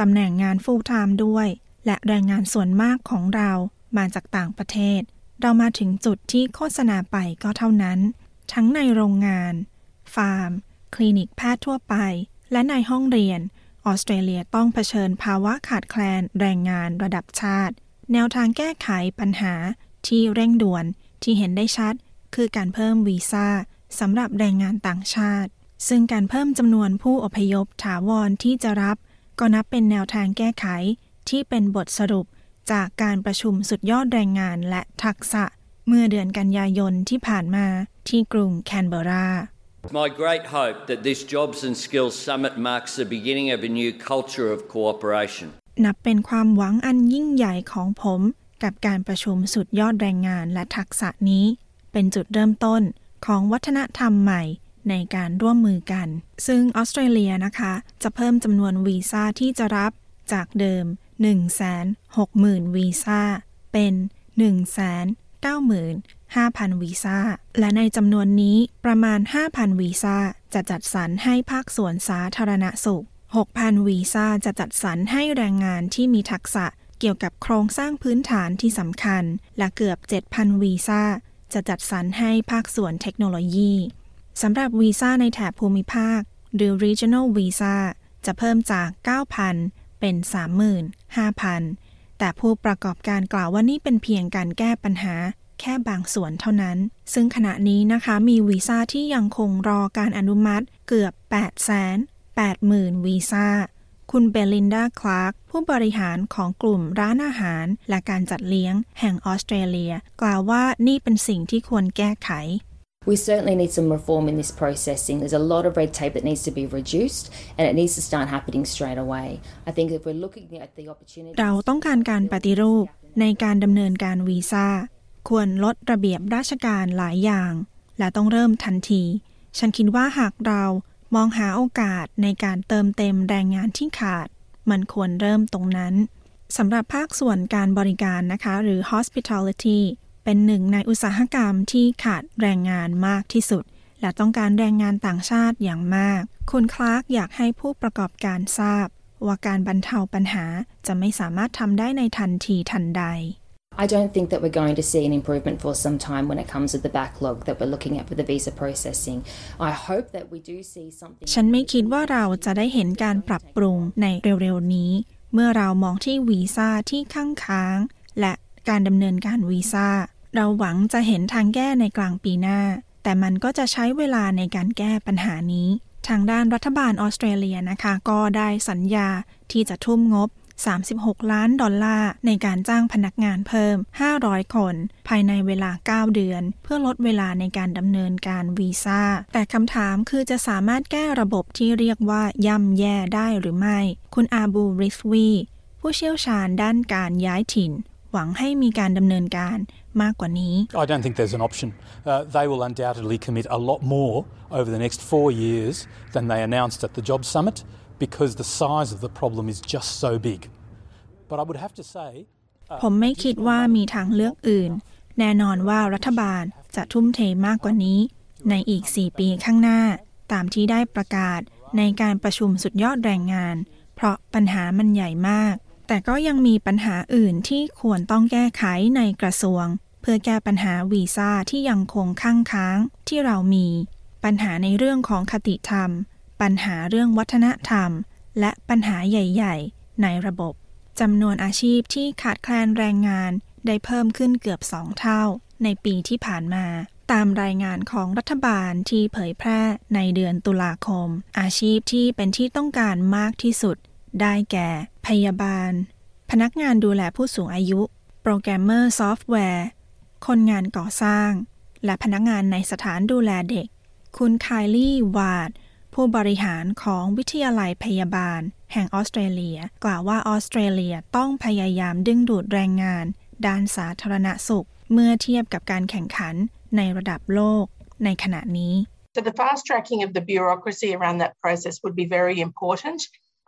ตำแหน่งงาน full time ด้วย และแรงงานส่วนมากของเรามาจากต่างประเทศ เรามาถึงจุดที่โฆษณาไปก็เท่านั้น ทั้งในโรงงาน ฟาร์ม คลินิกแพทย์ทั่วไป และในห้องเรียน ออสเตรเลียต้องเผชิญภาวะขาดแคลนแรงงานระดับชาติ แนวทางแก้ไขปัญหาที่เร่งด่วนที่เห็นได้ชัด คือการเพิ่มวีซ่าสำหรับแรงงานต่างชาติ ซึ่งการเพิ่มจำนวนผู้อพยพถาวรที่จะรับ ก็นับเป็นแนวทางแก้ไขที่เป็นบทสรุปจากการประชุมสุดยอดแรงงานและทักษะ เมื่อเดือนกันยายนที่ผ่านมาที่กรุงแคนเบรา My great hope that this Jobs and Skills Summit marks the beginning of a new culture of cooperation. นับเป็นความหวังอันยิ่งใหญ่ของผมกับการประชุมสุดยอดแรงงานและทักษะนี้ เป็นจุดเริ่มต้นของวัฒนธรรมใหม่ในการร่วมมือกัน ซึ่งออสเตรเลียนะคะ จะเพิ่มจำนวนวีซ่าที่จะรับจากเดิม 160,000 วีซ่า เป็น 1 9 0 0 0 0 5,000 วีซ่า และในจำนวนนี้ประมาณ 5,000 วีซ่าจะจัดสรรให้ภาคส่วนสาธารณสุข 6,000 วีซ่าจะจัดสรรให้แรงงานที่มีทักษะเกี่ยวกับโครงสร้างพื้นฐานที่สำคัญ และเกือบ 7,000 วีซ่าจะจัดสรรให้ภาคส่วนเทคโนโลยีสำหรับวีซ่าในแถบภูมิภาค หรือ regional visa จะเพิ่มจาก 9,000 เป็น 35,000 แต่ผู้ประกอบการกล่าวว่านี่เป็นเพียงการแก้ปัญหา แค่บางส่วนเท่านั้น ซึ่งขณะนี้นะคะมีวีซ่าที่ยังคงรอการอนุมัติเกือบ880,000 วีซ่า คุณเบลินดา คลาร์ก ผู้บริหารของกลุ่มร้านอาหารและการจัดเลี้ยงแห่งออสเตรเลีย กล่าวว่านี่เป็นสิ่งที่ควรแก้ไข We certainly need some reform in this processing. There's a lot of red tape that needs to be reduced and it needs to start happening straight away. I think if we're looking at the opportunity เราต้องการการปฏิรูปในการดำเนินการวีซ่า ควรลดระเบียบราชการหลายอย่าง และต้องเริ่มทันที ฉันคิดว่าหากเรามองหาโอกาสในการเติมเต็มแรงงานที่ขาด มันควรเริ่มตรงนั้นสำหรับภาคส่วนการบริการนะคะ หรือ hospitality เป็นหนึ่งในอุตสาหกรรมที่ขาดแรงงานมากที่สุด และต้องการแรงงานต่างชาติอย่างมาก คุณคลาร์กอยากให้ผู้ประกอบการทราบ ว่าการบรรเทาปัญหาจะไม่สามารถทำได้ในทันทีทันใด I don't think that we're going to see an improvement for some time when it comes to the backlog that we're looking at with the visa processing. I hope that we do see something. ฉันไม่คิดว่าเราจะได้เห็นการปรับปรุงในเร็วๆนี้ เมื่อเรามองที่วีซ่าที่ข้างค้างและการดำเนินการวีซ่า เราหวังจะเห็นทางแก้ในกลางปีหน้า แต่มันก็จะใช้เวลาในการแก้ปัญหานี้ ทางด้านรัฐบาลออสเตรเลียนะคะ ก็ได้สัญญาที่จะทุ่มงบ 36 ล้านดอลลาร์ในการจ้างพนักงานเพิ่ม 500 คน ภายในเวลา 9 เดือน เพื่อลดเวลาในการดำเนินการวีซ่า แต่คำถามคือจะสามารถแก้ระบบที่เรียกว่าย่ำแย่ได้หรือไม่ คุณอาบูริสวีผู้เชี่ยวชาญด้านการย้ายถิ่น หวังให้มีการดำเนินการมากกว่านี้ I don't think there's an option. Uh, they will undoubtedly commit a lot more over the next four years than they announced at the Job Summit because the size of the problem is just so big. But I would have to say. ผมไม่คิดว่ามีทางเลือกอื่น แน่นอนว่ารัฐบาลจะทุ่มเทมากกว่านี้ ในอีก 4 ปีข้างหน้า ตามที่ได้ประกาศในการประชุมสุดยอดแรงงาน เพราะปัญหามันใหญ่มาก แต่ก็ยังมีปัญหาอื่นที่ควรต้องแก้ไขในกระทรวง เพื่อแก้ปัญหาวีซ่าที่ยังคงค้างค้างที่เรามี ปัญหาในเรื่องของคติธรรม ปัญหาเรื่องวัฒนธรรม และปัญหาใหญ่ ๆ ในระบบจำนวนอาชีพที่ขาดแคลนแรงงานได้เพิ่มขึ้นเกือบสองเท่า ในปีที่ผ่านมา ตามรายงานของรัฐบาลที่เผยแพร่ในเดือนตุลาคม อาชีพที่เป็นที่ต้องการมากที่สุด ได้แก่ พยาบาล พนักงานดูแลผู้สูงอายุ โปรแกรมเมอร์ซอฟต์แวร์ คนงานก่อสร้าง และพนักงานในสถานดูแลเด็ก คุณไคลี่วาด ผู้บริหารของวิทยาลัยพยาบาล แห่งออสเตรเลีย กล่าวว่าออสเตรเลียต้องพยายามดึงดูดแรงงาน ด้านสาธารณสุข เมื่อเทียบกับการแข่งขันในระดับโลก ในขณะนี้ So the fast tracking of the bureaucracy around that process would be very important.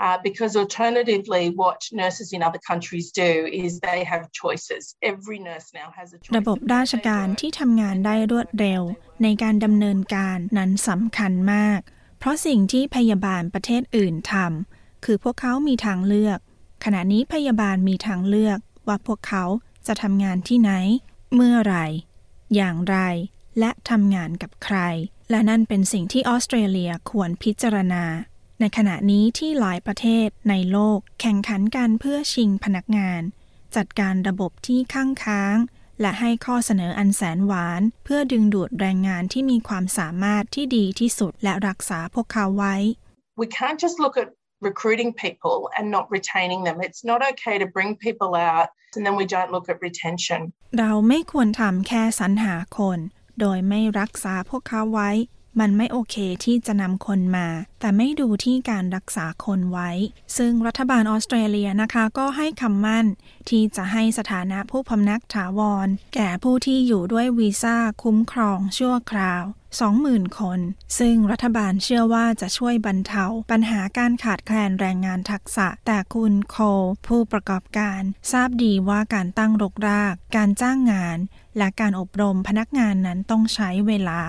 Uh, because alternatively, what nurses in other countries do is they have choices. Every nurse now has a choice. ระบบราชการที่ทำงานได้รวดเร็ว ในการดำเนินการนั้นสำคัญมาก เพราะสิ่งที่พยาบาลประเทศอื่นทำคือพวกเขามีทางเลือก ขณะนี้พยาบาลมีทางเลือกว่าพวกเขาจะทำงานที่ไหน เมื่อไรอย่างไร และทำงานกับใคร และนั่นเป็นสิ่งที่ออสเตรเลียควรพิจารณา ในขณะนี้ที่หลายประเทศในโลกแข่งขันกันเพื่อชิงพนักงาน จัดการระบบที่ข้างค้าง และให้ข้อเสนออันแสนหวาน เพื่อดึงดูดแรงงานที่มีความสามารถที่ดีที่สุดและรักษาพวกเขาไว้ We can't just look at recruiting people and not retaining them. It's not okay to bring people out and then we don't look at retention. เราไม่ควรทำแค่สรรหาคน โดยไม่รักษาพวกเขาไว้ มันไม่โอเคที่จะนำคนมา แต่ไม่ดูที่การรักษาคนไว้ ซึ่งรัฐบาลออสเตรเลียนะคะก็ให้คำมั่น ที่จะให้สถานะผู้พำนักถาวร แก่ผู้ที่อยู่ด้วยวีซ่าคุ้มครองชั่วคราว 20,000 คน ซึ่งรัฐบาลเชื่อว่าจะช่วยบรรเทา ปัญหาการขาดแคลนแรงงานทักษะ แต่คุณโค ผู้ประกอบการ ทราบดีว่าการตั้งรกราก การจ้างงาน และการอบรมพนักงานนั้นต้องใช้เวลา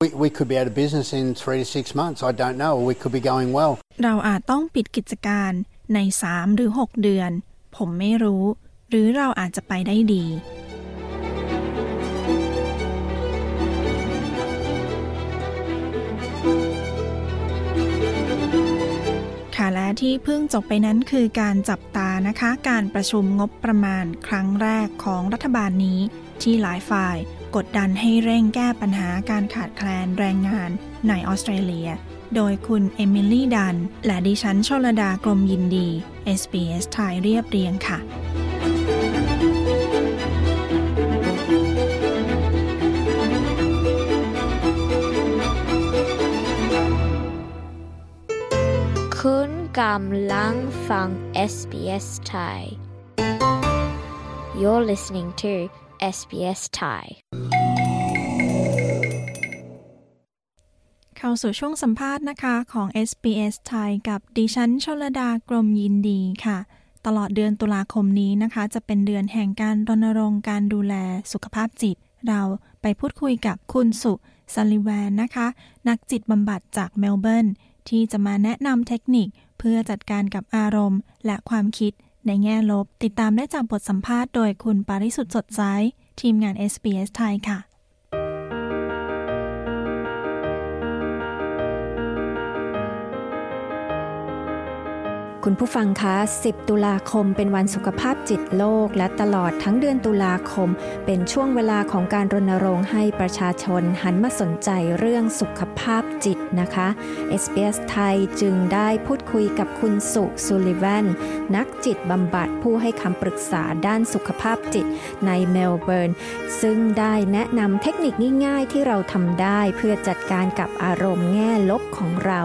We, we could be out of business in three to six months. I don't know. We could be going well. เราอาจต้องปิดกิจการใน 3 หรือ 6 เดือน ผมไม่รู้ หรือเราอาจจะไปได้ดี ค่ะและที่เพิ่งจบไปนั้นคือการจับตานะคะ การประชุมงบประมาณครั้งแรกของรัฐบาลนี้ที่หลายฝ่าย กดดันให้เร่งแก้ปัญหาการขาดแคลนแรงงานในออสเตรเลีย โดยคุณเอมิลี่ดัน และดิฉันชลดากรมยินดี SBS ไทยเรียบเรียงค่ะคุณกำลังฟัง SBS Thai You're listening to SBS Thai เข้าสู่ช่วงสัมภาษณ์นะคะของ SBS ไทยกับดิฉันชลดากรมยินดีค่ะ ตลอดเดือนตุลาคมนี้นะคะ จะเป็นเดือนแห่งการรณรงค์การดูแลสุขภาพจิต เราไปพูดคุยกับคุณสุซัลลิแวนนะคะ นักจิตบำบัดจากเมลเบิร์นที่จะมาแนะนำเทคนิคเพื่อจัดการกับอารมณ์และความคิด ในแง่ลบ ติดตามได้จากบทสัมภาษณ์โดยคุณปาริสุทธ์สดใสทีมงาน SBS ไทยค่ะ คุณผู้ฟังคะ 10 ตุลาคมเป็นวันสุขภาพจิตโลก และตลอดทั้งเดือนตุลาคม เป็นช่วงเวลาของการรณรงค์ให้ประชาชนหันมาสนใจเรื่องสุขภาพจิตนะคะ SBS ไทยจึงได้พูดคุยกับคุณสุซูลิแวนนักจิตบำบัดผู้ให้คำปรึกษาด้านสุขภาพจิตในเมลเบิร์น ซึ่งได้แนะนำเทคนิคง่าย ๆ ที่เราทำได้เพื่อจัดการกับอารมณ์แง่ลบของเรา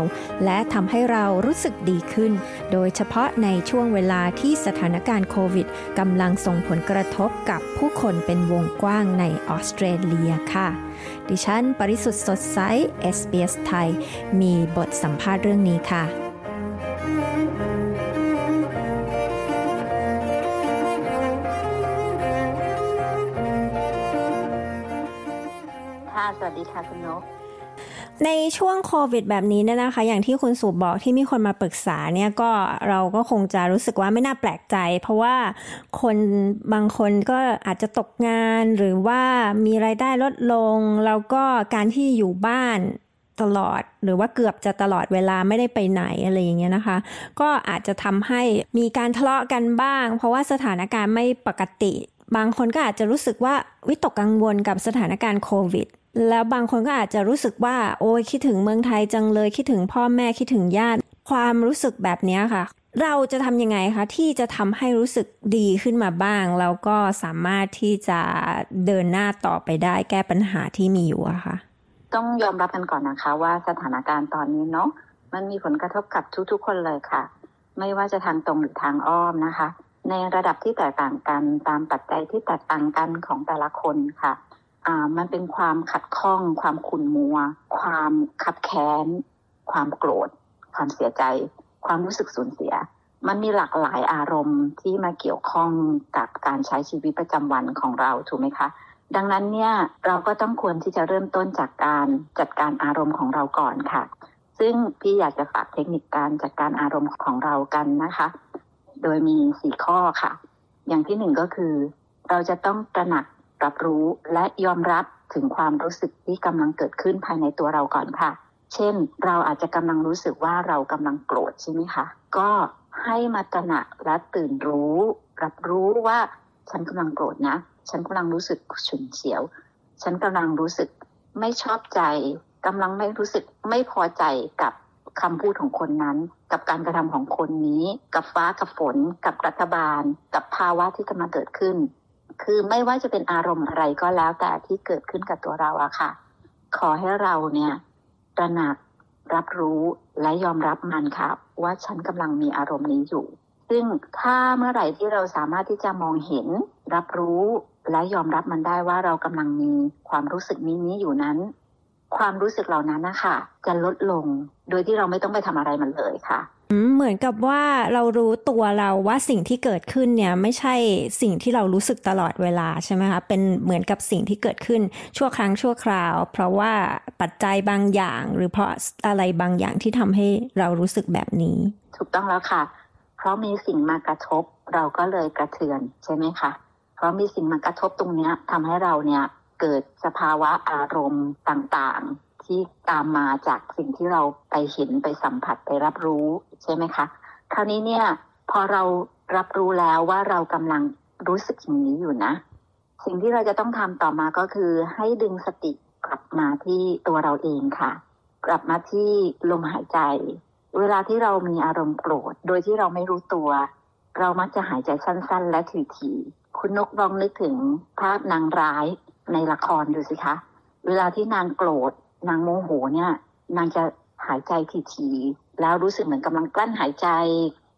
และทำให้เรารู้สึกดีขึ้น โดยเฉพาะในช่วงเวลาที่สถานการณ์โควิดกำลังส่งผลกระทบกับผู้คนเป็นวงกว้างในออสเตรเลียค่ะ ดิฉัน ปริสุทธ์สดใส SBS ไทย มีบทสัมภาษณ์เรื่องนี้ค่ะค่ะสวัสดีค่ะคุณนก ในช่วงโควิดแบบนี้เนี่ยนะคะ อย่างที่คุณสูบบอกที่มีคนมาปรึกษาเนี่ยก็เราก็คงจะรู้สึกว่าไม่น่าแปลกใจ เพราะว่าคนบางคนก็อาจจะตกงานหรือว่ามีรายได้ลดลง แล้วก็การที่อยู่บ้านตลอด หรือว่าเกือบจะตลอดเวลาไม่ได้ไปไหนอะไรอย่างเงี้ยนะคะ ก็อาจจะทำให้มีการทะเลาะกันบ้าง เพราะว่าสถานการณ์ไม่ปกติ บางคนก็อาจจะรู้สึกว่าวิตกกังวลกับสถานการณ์โควิด แล้วบางคนก็อาจจะรู้สึกว่า โอ้ยคิดถึงเมืองไทยจังเลย คิดถึงพ่อแม่คิดถึงญาติ ความรู้สึกแบบนี้ค่ะ เราจะทำยังไงคะที่จะทำให้รู้สึกดีขึ้นมาบ้าง แล้วก็สามารถที่จะเดินหน้าต่อไปได้แก้ปัญหาที่มีอยู่อะคะ่ะ ต้องยอมรับกันก่อนนะคะว่าสถานการณ์ตอนนี้เนาะมันมีผลกระทบกับทุกๆคนเลยค่ะ ไม่ว่าจะทางตรงหรือทางอ้อมนะคะ ในระดับที่แตกต่างกันตามปัจจัยที่แตกต่างกันของแต่ละคนค่ะ มันเป็นความขัดข้อง ความขุ่นมัว ความขับแค้น ความโกรธ ความเสียใจ ความรู้สึกสูญเสีย มันมีหลากหลายอารมณ์ที่มาเกี่ยวข้องกับการใช้ชีวิตประจำวันของเราถูกไหมคะดังนั้นเนี่ยเราก็ต้องควรที่จะเริ่มต้นจากการจัดการอารมณ์ของเราก่อนค่ะ ซึ่งพี่อยากจะฝากเทคนิคการจัดการอารมณ์ของเรากันนะคะ โดยมีสี่ข้อค่ะ อย่างที่หนึ่งก็คือ เราจะต้องตระหนัก รับรู้และยอมรับถึงความรู้สึกที่กำลังเกิดขึ้นภายในตัวเราก่อนค่ะ เช่น เราอาจจะกำลังรู้สึกว่าเรากำลังโกรธใช่ไหมคะ ก็ให้มาตระหนักและตื่นรู้ รับรู้ว่าฉันกำลังโกรธนะ ฉันกำลังรู้สึกฉุนเฉียว ฉันกำลังรู้สึกไม่ชอบใจกำลังไม่รู้สึกไม่พอใจกับคำพูดของคนนั้น กับการกระทำของคนนี้ กับฟ้ากับฝน กับรัฐบาล กับภาวะที่กำลังเกิดขึ้น คือไม่ว่าจะเป็นอารมณ์อะไรก็แล้วแต่ที่เกิดขึ้นกับตัวเราอะค่ะ ขอให้เราเนี่ยตระหนักรับรู้และยอมรับมันค่ะ ว่าฉันกำลังมีอารมณ์นี้อยู่ ซึ่งถ้าเมื่อไหร่ที่เราสามารถที่จะมองเห็น รับรู้และยอมรับมันได้ว่าเรากำลังมีความรู้สึกนี้นี้อยู่นั้น ความรู้สึกเหล่านั้นนะคะจะลดลง โดยที่เราไม่ต้องไปทำอะไรมันเลยค่ะเหมือนกับว่าเรารู้ตัวเราว่าสิ่งที่เกิดขึ้นเนี่ยไม่ใช่สิ่งที่เรารู้สึกตลอดเวลาใช่ไหมคะเป็นเหมือนกับสิ่งที่เกิดขึ้นชั่วครั้งชั่วคราว เพราะว่าปัจจัยบางอย่าง หรือเพราะอะไรบางอย่างที่ทำให้เรารู้สึกแบบนี้ ถูกต้องแล้วค่ะ เพราะมีสิ่งมากระทบเราก็เลยกระเทือนใช่ไหมคะเพราะมีสิ่งมากระทบตรงนี้ทำให้เราเนี่ย เกิดสภาวะอารมณ์ต่างๆ ที่ตามมาจากสิ่งที่เราไปเห็นไปสัมผัสไปรับรู้ใช่ไหมคะ คราวนี้เนี่ยพอเรารับรู้แล้วว่าเรากำลังรู้สึกอย่างนี้อยู่นะ สิ่งที่เราจะต้องทำต่อมาก็คือ ให้ดึงสติกลับมาที่ตัวเราเองค่ะ กลับมาที่ลมหายใจ เวลาที่เรามีอารมณ์โกรธ โดยที่เราไม่รู้ตัว เรามักจะหายใจสั้น ๆ และถี่ๆคุณนกลองนึกถึงภาพนางร้าย ในละครดูสิคะ เวลาที่นางโกรธนางโมโหเนี่ย นางจะหายใจทีๆแล้วรู้สึกเหมือนกำลังกลั้นหายใจ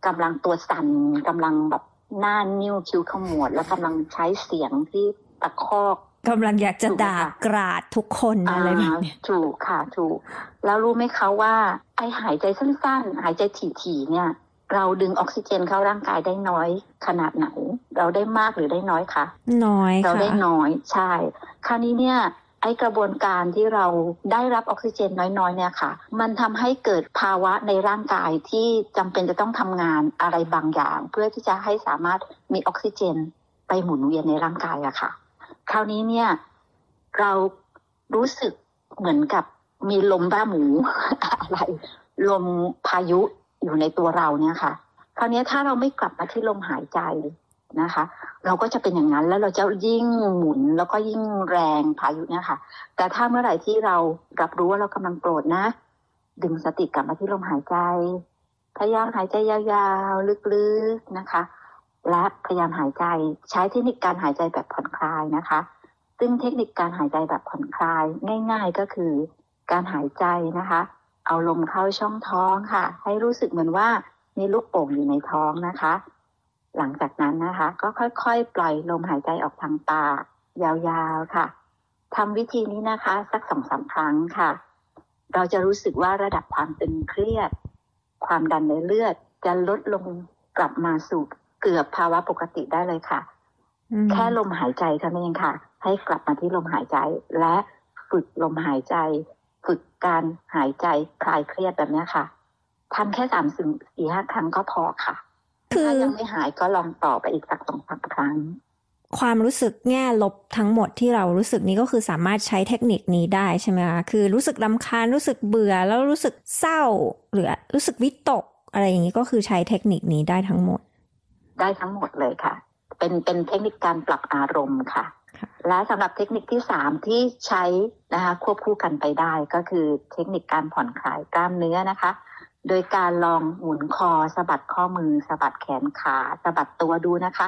กำลังตัวสั่นกำลังแบบหน้านิ้วคิ้วขมวด แล้วกำลังใช้เสียงที่ตะคอกกำลังอยากจะด่ากราดทุกคนอะไรแบบนี้ถูกค่ะถูก แล้วรู้ไหมคะว่า ไอหายใจสั้นๆ หายใจถี่ๆเนี่ย เราดึงออกซิเจนเข้าร่างกายได้น้อยขนาดไหน เราได้มากหรือได้น้อยคะน้อยเราได้น้อยใช่ คราวนี้เนี่ยไอกระบวนการที่เราได้รับออกซิเจนน้อยๆเนี่ยค่ะ มันทำให้เกิดภาวะในร่างกายที่จำเป็นจะต้องทำงานอะไรบางอย่าง เพื่อที่จะให้สามารถมีออกซิเจนไปหมุนเวียนในร่างกายอะค่ะ คราวนี้เนี่ยเรารู้สึกเหมือนกับมีลมบ้าหมูอะไร ลมพายุ อยู่ในตัวเราเนี่ยค่ะ คราวนี้ถ้าเราไม่กลับมาที่ลมหายใจนะคะ เราก็จะเป็นอย่างนั้นแล้วเราจะยิ่งหมุนแล้วก็ยิ่งแรงพายุเนี่ยค่ะ แต่ถ้าเมื่อไหร่ที่เรารับรู้ว่าเรากำลังโกรธนะ ดึงสติกลับมาที่ลมหายใจ พยายามหายใจยาวๆลึกๆนะคะ และพยายามหายใจใช้เทคนิคการหายใจแบบผ่อนคลายนะคะ ซึ่งเทคนิคการหายใจแบบผ่อนคลายง่าย ๆก็คือการหายใจนะคะ เอาลมเข้าช่องท้องค่ะ ให้รู้สึกเหมือนว่ามีลูกโป่งอยู่ในท้องนะคะ หลังจากนั้นนะคะ ก็ค่อยๆ ปล่อยลมหายใจออกทางปากยาวๆค่ะทำวิธีนี้นะคะ สักสองสาครั้งค่ะ เราจะรู้สึกว่าระดับความตึงเครียด ความดันในเลือด จะลดลงกลับมาสู่เกือบภาวะปกติได้เลยค่ะ แค่ลมหายใจเท่านั้นเองค่ะ ให้กลับมาที่ลมหายใจและฝึกลมหายใจ ฝึกการหายใจคลายเครียดแบบนี้ค่ะทำแค่สามสิบสี่ห้าครั้งก็พอค่ะคือถ้ายังไม่หายก็ลองต่อไปอีกสักสองสามครั้ง ความรู้สึกแง่ลบทั้งหมดที่เรารู้สึกนี้ก็คือสามารถใช้เทคนิคนี้ได้ใช่ไหมคะคือรู้สึกรำคาญรู้สึกเบื่อแล้วรู้สึกเศร้า หรือรู้สึกวิตก อะไรอย่างนี้ก็คือใช้เทคนิคนี้ได้ทั้งหมด ได้ทั้งหมดเลยค่ะ เป็นเป็นเทคนิคการปรับอารมณ์ค่ะ และสำหรับเทคนิคที่สามที่ใช้นะคะควบคู่กันไปได้ก็คือเทคนิคการผ่อนคลายกล้ามเนื้อนะคะ โดยการลองหมุนคอสะบัดข้อมือสะบัดแขนขาสะบัดตัวดูนะคะ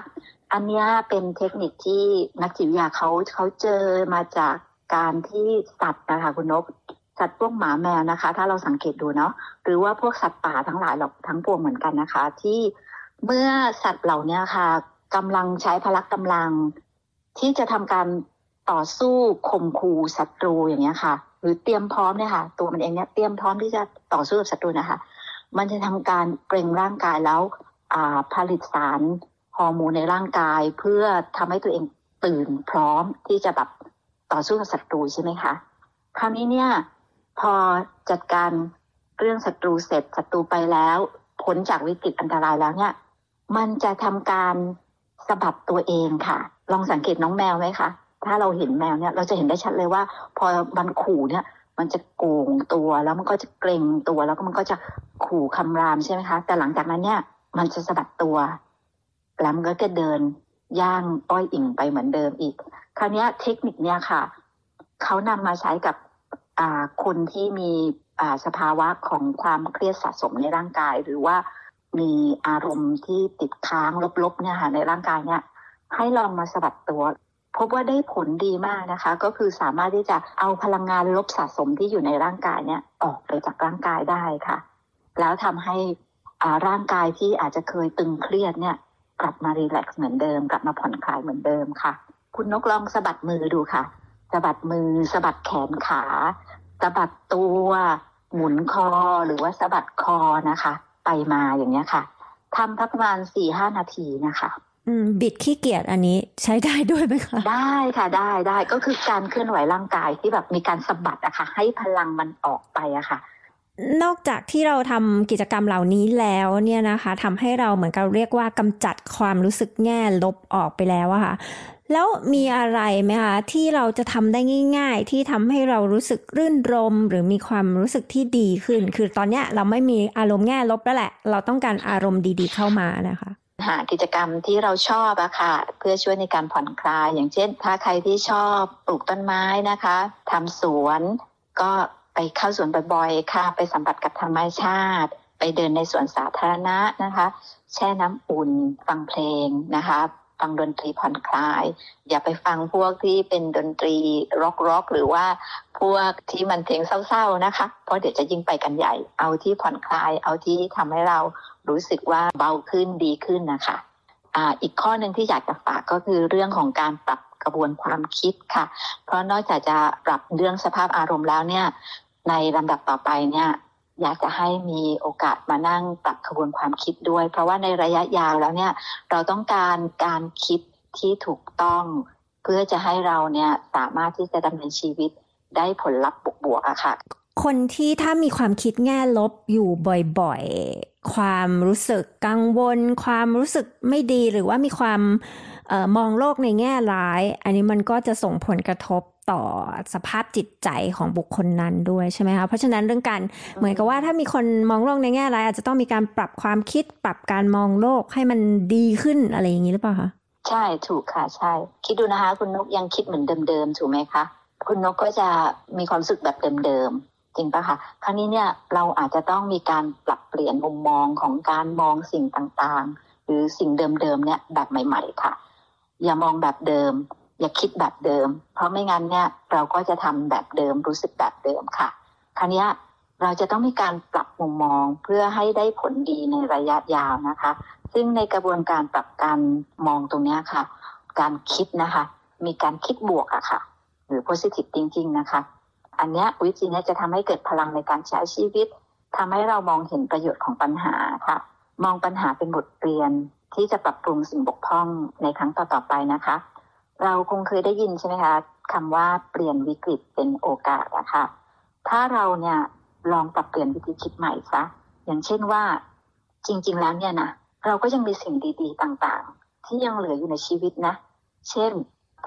อันนี้เป็นเทคนิคที่นักจิตวิทยาเขาเขาเจอมาจากการที่สัตว์นะคะคุณนกสัตว์พวกหมาแมวนะคะ ถ้าเราสังเกตดูเนาะหรือว่าพวกสัตว์ป่าทั้งหลายหรอกทั้งปวงเหมือนกันนะคะ ที่เมื่อสัตว์เหล่านี้ค่ะกำลังใช้พละกำลัง ที่จะทำการต่อสู้ข่มขู่ศัตรูอย่างเงี้ยค่ะ หรือเตรียมพร้อมเนี่ยค่ะ ตัวมันเองเนี่ยเตรียมพร้อมที่จะต่อสู้กับศัตรูนะคะ มันจะทำการเกรงร่างกายแล้วผลิตสารฮอร์โมนในร่างกาย เพื่อทำให้ตัวเองตื่นพร้อมที่จะแบบต่อสู้กับศัตรูใช่ไหมคะคราวนี้เนี่ยพอจัดการเรื่องศัตรูเสร็จศัตรูไปแล้วพ้นจากวิกฤตอันตรายแล้วเนี่ย มันจะทำการสะบัดตัวเองค่ะ ลองสังเกตน้องแมวไหมคะ ถ้าเราเห็นแมวเนี่ย เราจะเห็นได้ชัดเลยว่า พอมันขู่เนี่ย มันจะโกงตัวแล้วมันก็จะเกรงตัวแล้วก็มันก็จะขู่คำรามใช่ไหมคะ แต่หลังจากนั้นเนี่ย มันจะสะบัดตัวแล้วมันก็จะเดินย่างอ้อยอิ่งไปเหมือนเดิมอีก คราวนี้เทคนิคเนี่ยค่ะเขานำมาใช้กับคนที่มีสภาวะของความเครียดสะสมในร่างกาย หรือว่ามีอารมณ์ที่ติดค้างลบๆเนี่ยค่ะในร่างกายเนี่ย ให้ลองมาสะบัดตัว พบว่าได้ผลดีมากนะคะ ก็คือสามารถที่จะเอาพลังงานลบสะสมที่อยู่ในร่างกายเนี่ยออกไปจากร่างกายได้ค่ะ แล้วทำให้อ่าร่างกายที่อาจจะเคยตึงเครียดเนี่ยกลับมารีแลกซ์เหมือนเดิม กลับมาผ่อนคลายเหมือนเดิมค่ะ คุณนกลองสะบัดมือดูค่ะสะบัดมือสะบัดแขนขาสะบัดตัว หมุนคอหรือว่าสะบัดคอนะคะ ไปมาอย่างเงี้ยค่ะทำประมาณสี่ห้านาทีนะคะ บิดขี้เกียจอันนี้ใช้ได้ด้วยไหมคะ ได้ค่ะได้ได้ก็คือการเคลื่อนไหวร่างกายที่แบบมีการสะบัดอะค่ะ ให้พลังมันออกไปอะค่ะ นอกจากที่เราทำกิจกรรมเหล่านี้แล้วเนี่ยนะคะทำให้เราเหมือนกับเรียกว่ากำจัดความรู้สึกแง่ลบออกไปแล้วอะค่ะ แล้วมีอะไรไหมคะที่เราจะทำได้ง่าย ๆ ที่ทำให้เรารู้สึกรื่นรม หรือมีความรู้สึกที่ดีขึ้น คือตอนเนี้ยเราไม่มีอารมณ์แง่ลบแล้วแหละ เราต้องการอารมณ์ดี ๆ เข้ามานะคะ หากิจกรรมที่เราชอบอะค่ะ เพื่อช่วยในการผ่อนคลาย อย่างเช่น ถ้าใครที่ชอบปลูกต้นไม้นะคะทำสวนก็ไปเข้าสวนบ่อยๆ ค่ะ ไปสัมผัสกับธรรมชาติ ไปเดินในสวนสาธารณะนะคะ แช่น้ำอุ่น ฟังเพลงนะคะ ฟังดนตรีผ่อนคลาย อย่าไปฟังพวกที่เป็นดนตรีร็อกร็อกหรือว่าพวกที่มันเพลงเศร้าๆนะคะ เพราะเดี๋ยวจะยิ่งไปกันใหญ่ เอาที่ผ่อนคลาย เอาที่ทำให้เรารู้สึกว่าเบาขึ้นดีขึ้นนะคะอ่าอีกข้อหนึ่งที่อยากจะฝากก็คือเรื่องของการปรับกระบวนความคิดค่ะ เพราะนอกจากจะปรับเรื่องสภาพอารมณ์แล้วเนี่ยในลำดับต่อไปเนี่ย อยากจะให้มีโอกาสมานั่งปรับขบวนความคิดด้วย เพราะว่าในระยะยาวแล้วเนี่ยเราต้องการการคิดที่ถูกต้อง เพื่อจะให้เราเนี่ยสามารถที่จะดำเนินชีวิตได้ผลลัพธ์บวกๆอะค่ะ คนที่ถ้ามีความคิดแง่ลบอยู่บ่อยๆ ความรู้สึกกังวล ความรู้สึกไม่ดีหรือว่ามีความออมองโลกในแง่ร้าย อันนี้มันก็จะส่งผลกระทบต่อสภาพจิตใจของบุคคลนั้นด้วยใช่ไหมคะเพราะฉะนั้นเรื่องการเหมือนกับว่าถ้ามีคนมองโลกในแง่ร้าย อาจจะต้องมีการปรับความคิดปรับการมองโลกให้มันดีขึ้นอะไรอย่างนี้หรือเปล่าคะใช่ถูกค่ะใช่ คิดดูนะคะ คุณนกยังคิดเหมือนเดิมๆถูกไหมคะคุณนกก็จะมีความรู้สึกแบบเดิมๆ จริงปะคะครั้นี้เนี่ยเราอาจจะต้องมีการปรับเปลี่ยนมุมมองของการมองสิ่งต่างๆ หรือสิ่งเดิมๆเนี่ยแบบใหม่ ๆ ค่ะ อย่ามองแบบเดิม อย่าคิดแบบเดิม เพราะไม่งั้นเนี่ยเราก็จะทำแบบเดิมรู้สึกแบบเดิมค่ะ ครั้นี้เราจะต้องมีการปรับมุมมองเพื่อให้ได้ผลดีในระยะยาวนะคะ ซึ่งในกระบวนการปรับการมองตรงนี้ค่ะ การคิดนะคะ มีการคิดบวกอะค่ะ หรือ positive thinking นะคะ อันนี้วิธีนี้จะทำให้เกิดพลังในการใช้ชีวิตทำให้เรามองเห็นประโยชน์ของปัญหาค่ะ มองปัญหาเป็นบทเรียนที่จะปรับปรุงสิ่งบกพร่องในครั้งต่อๆไปนะคะ เราคงเคยได้ยินใช่ไหมคะคำว่าเปลี่ยนวิกฤตเป็นโอกาสนะคะถ้าเราเนี่ยลองปรับเปลี่ยนวิธีคิดใหม่ซะอย่างเช่นว่าจริง ๆ แล้วเนี่ยนะเราก็ยังมีสิ่งดี ๆ ต่างๆ ที่ยังเหลืออยู่ในชีวิตนะ เช่น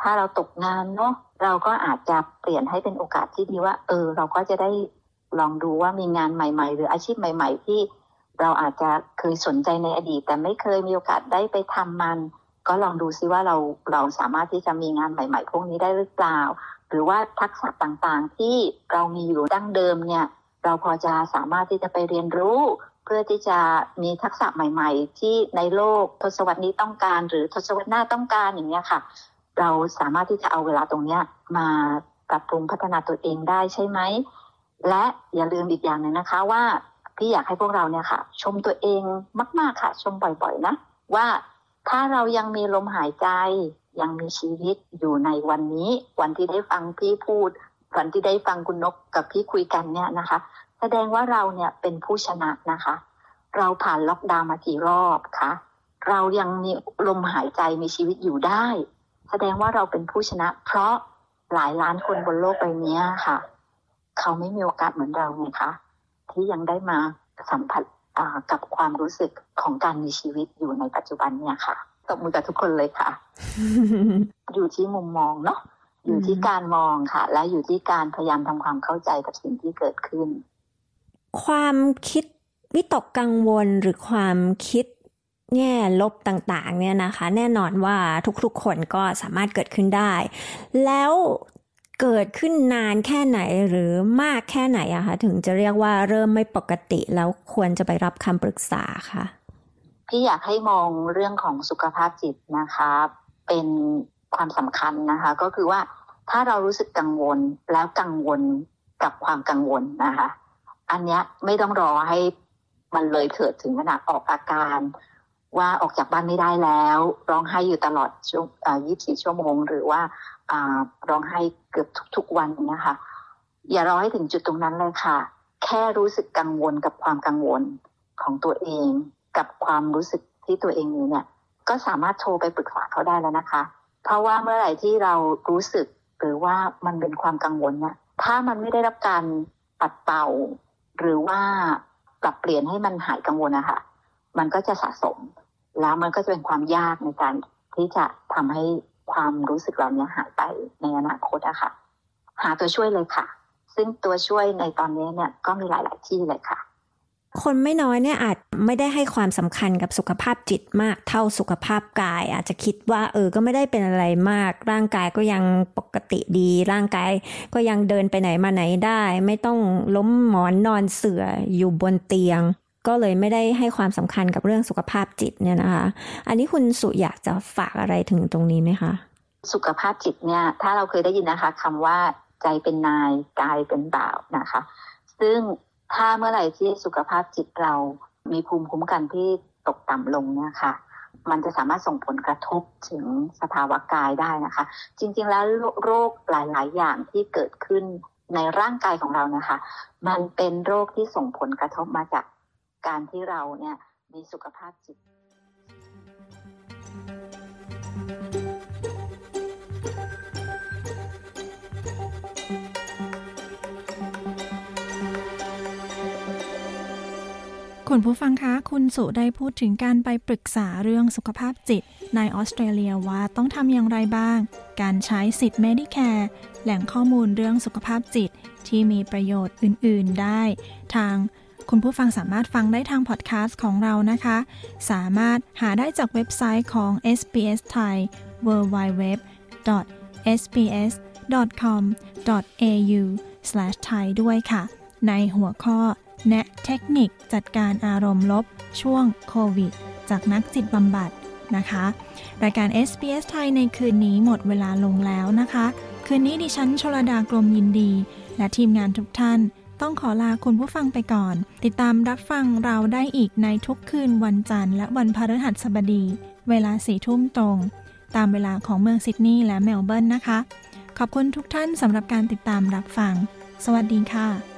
ถ้าเราตกงานเนาะเราก็อาจจะเปลี่ยนให้เป็นโอกาสที่ดีว่า เออ เราก็จะได้ลองดูว่ามีงานใหม่ ๆ หรืออาชีพใหม่ ๆ ที่เราอาจจะเคยสนใจในอดีต แต่ไม่เคยมีโอกาสได้ไปทำมัน ก็ลองดูซิว่าเราเราสามารถที่จะมีงานใหม่ ๆ พวกนี้ได้หรือเปล่า หรือว่าทักษะต่างๆ ที่เรามีอยู่ดั้งเดิมเนี่ย เราพอจะสามารถที่จะไปเรียนรู้ เพื่อที่จะมีทักษะใหม่ ๆ ที่ในโลกทศวรรษนี้ต้องการ หรือทศวรรษหน้าต้องการอย่างนี้ค่ะ เราสามารถที่จะเอาเวลาตรงนี้มาปรับปรุงพัฒนาตัวเองได้ใช่ไหม และอย่าลืมอีกอย่างหนึ่งนะคะว่าพี่อยากให้พวกเราเนี่ยค่ะ ชมตัวเองมาก ๆค่ะ ชมบ่อยๆนะ ว่าถ้าเรายังมีลมหายใจ ยังมีชีวิตอยู่ในวันนี้ วันที่ได้ฟังพี่พูด วันที่ได้ฟังคุณนกกับพี่คุยกันเนี่ยนะคะ แสดงว่าเราเนี่ยเป็นผู้ชนะนะคะ เราผ่านล็อกดาวน์มากี่รอบคะเรายังมีลมหายใจมีชีวิตอยู่ได้ แสดงว่าเราเป็นผู้ชนะ เพราะหลายล้านคนบนโลกใบนี้ค่ะ เขาไม่มีโอกาสเหมือนเราไงคะที่ยังได้มาสัมผัสกับความรู้สึกของการมีชีวิตอยู่ในปัจจุบันเนี่ยค่ะตบมือกับทุกคนเลยค่ะ อยู่ที่มุมมองเนาะอยู่ที่การมองค่ะ และอยู่ที่การพยายามทำความเข้าใจกับสิ่งที่เกิดขึ้น ความคิดวิตกกังวลหรือความคิด แง่ลบต่างๆเนี่ยนะคะ แน่นอนว่าทุกๆคนก็สามารถเกิดขึ้นได้ แล้วเกิดขึ้นนานแค่ไหนหรือมากแค่ไหนอะคะถึงจะเรียกว่าเริ่มไม่ปกติแล้วควรจะไปรับคำปรึกษาค่ะพี่อยากให้มองเรื่องของสุขภาพจิตนะคะ เป็นความสำคัญนะคะ ก็คือว่าถ้าเรารู้สึกกังวลแล้วกังวลกับความกังวลนะคะ อันนี้ไม่ต้องรอให้มันเลยเถิดถึงขนาดออกอาการ ว่าออกจากบ้านไม่ได้แล้ว ร้องไห้อยู่ตลอดช่วง24 ชั่วโมง หรือว่าร้องไห้เกือบทุกๆวันนะคะ อย่ารอให้ถึงจุดตรงนั้นเลยค่ะ แค่รู้สึกกังวลกับความกังวลของตัวเอง กับความรู้สึกที่ตัวเองมีเนี่ย ก็สามารถโทรไปปรึกษาเขาได้แล้วนะคะ เพราะว่าเมื่อไหร่ที่เรารู้สึกหรือว่ามันเป็นความกังวลเนี่ย ถ้ามันไม่ได้รับการปัดเป่า หรือว่าปรับเปลี่ยนให้มันหายกังวลนะคะ มันก็จะสะสม แล้วมันก็จะเป็นความยากในการที่จะทำให้ความรู้สึกเหล่านี้หายไปในอนาคตอะค่ะ หาตัวช่วยเลยค่ะ ซึ่งตัวช่วยในตอนนี้เนี่ยก็มีหลาย ๆ ที่เลยค่ะคนไม่น้อยเนี่ยอาจไม่ได้ให้ความสำคัญกับสุขภาพจิตมากเท่าสุขภาพกาย อาจจะคิดว่าเออก็ไม่ได้เป็นอะไรมาก ร่างกายก็ยังปกติดี ร่างกายก็ยังเดินไปไหนมาไหนได้ ไม่ต้องล้มหมอนนอนเสื่ออยู่บนเตียง ก็เลยไม่ได้ให้ความสำคัญกับเรื่องสุขภาพจิตเนี่ยนะคะ อันนี้คุณสุอยากจะฝากอะไรถึงตรงนี้ไหมคะ สุขภาพจิตเนี่ย ถ้าเราเคยได้ยินนะคะคำว่าใจเป็นนายกายเป็นบ่าวนะคะ ซึ่งถ้าเมื่อไหร่ที่สุขภาพจิตเรามีภูมิคุ้มกันที่ตกต่ำลงเนี่ยค่ะ มันจะสามารถส่งผลกระทบถึงสภาวะกายได้นะคะ จริงๆแล้วโรคหลาย ๆ อย่างที่เกิดขึ้นในร่างกายของเรานะคะ มันเป็นโรคที่ส่งผลกระทบมาจาก การที่เราเนี่ยมีสุขภาพจิต คุณผู้ฟังคะ คุณสุได้พูดถึงการไปปรึกษาเรื่องสุขภาพจิต ในออสเตรเลียว่าต้องทำอย่างไรบ้าง การใช้สิทธิ์ Medicare แหล่งข้อมูลเรื่องสุขภาพจิตที่มีประโยชน์อื่น ๆ ได้ ทาง คุณผู้ฟังสามารถฟังได้ทางพอดแคสต์ของเรานะคะ สามารถหาได้จากเว็บไซต์ของ SBS ไทย www.sbs.com.au/thai ด้วยค่ะ ในหัวข้อ แนะเทคนิคจัดการอารมณ์ลบ ช่วงโควิด จากนักจิตบำบัดนะคะ รายการ SBS ไทยในคืนนี้หมดเวลาลงแล้วนะคะ คืนนี้ดิฉันชลดากรมยินดี และทีมงานทุกท่าน ต้องขอลาคุณผู้ฟังไปก่อน ติดตามรับฟังเราได้อีกในทุกคืนวันจันทร์และวันพฤหัสบดี เวลาสี่ทุ่มตรง ตามเวลาของเมืองซิดนีย์และเมลเบิร์นนะคะ ขอบคุณทุกท่านสำหรับการติดตามรับฟัง สวัสดีค่ะ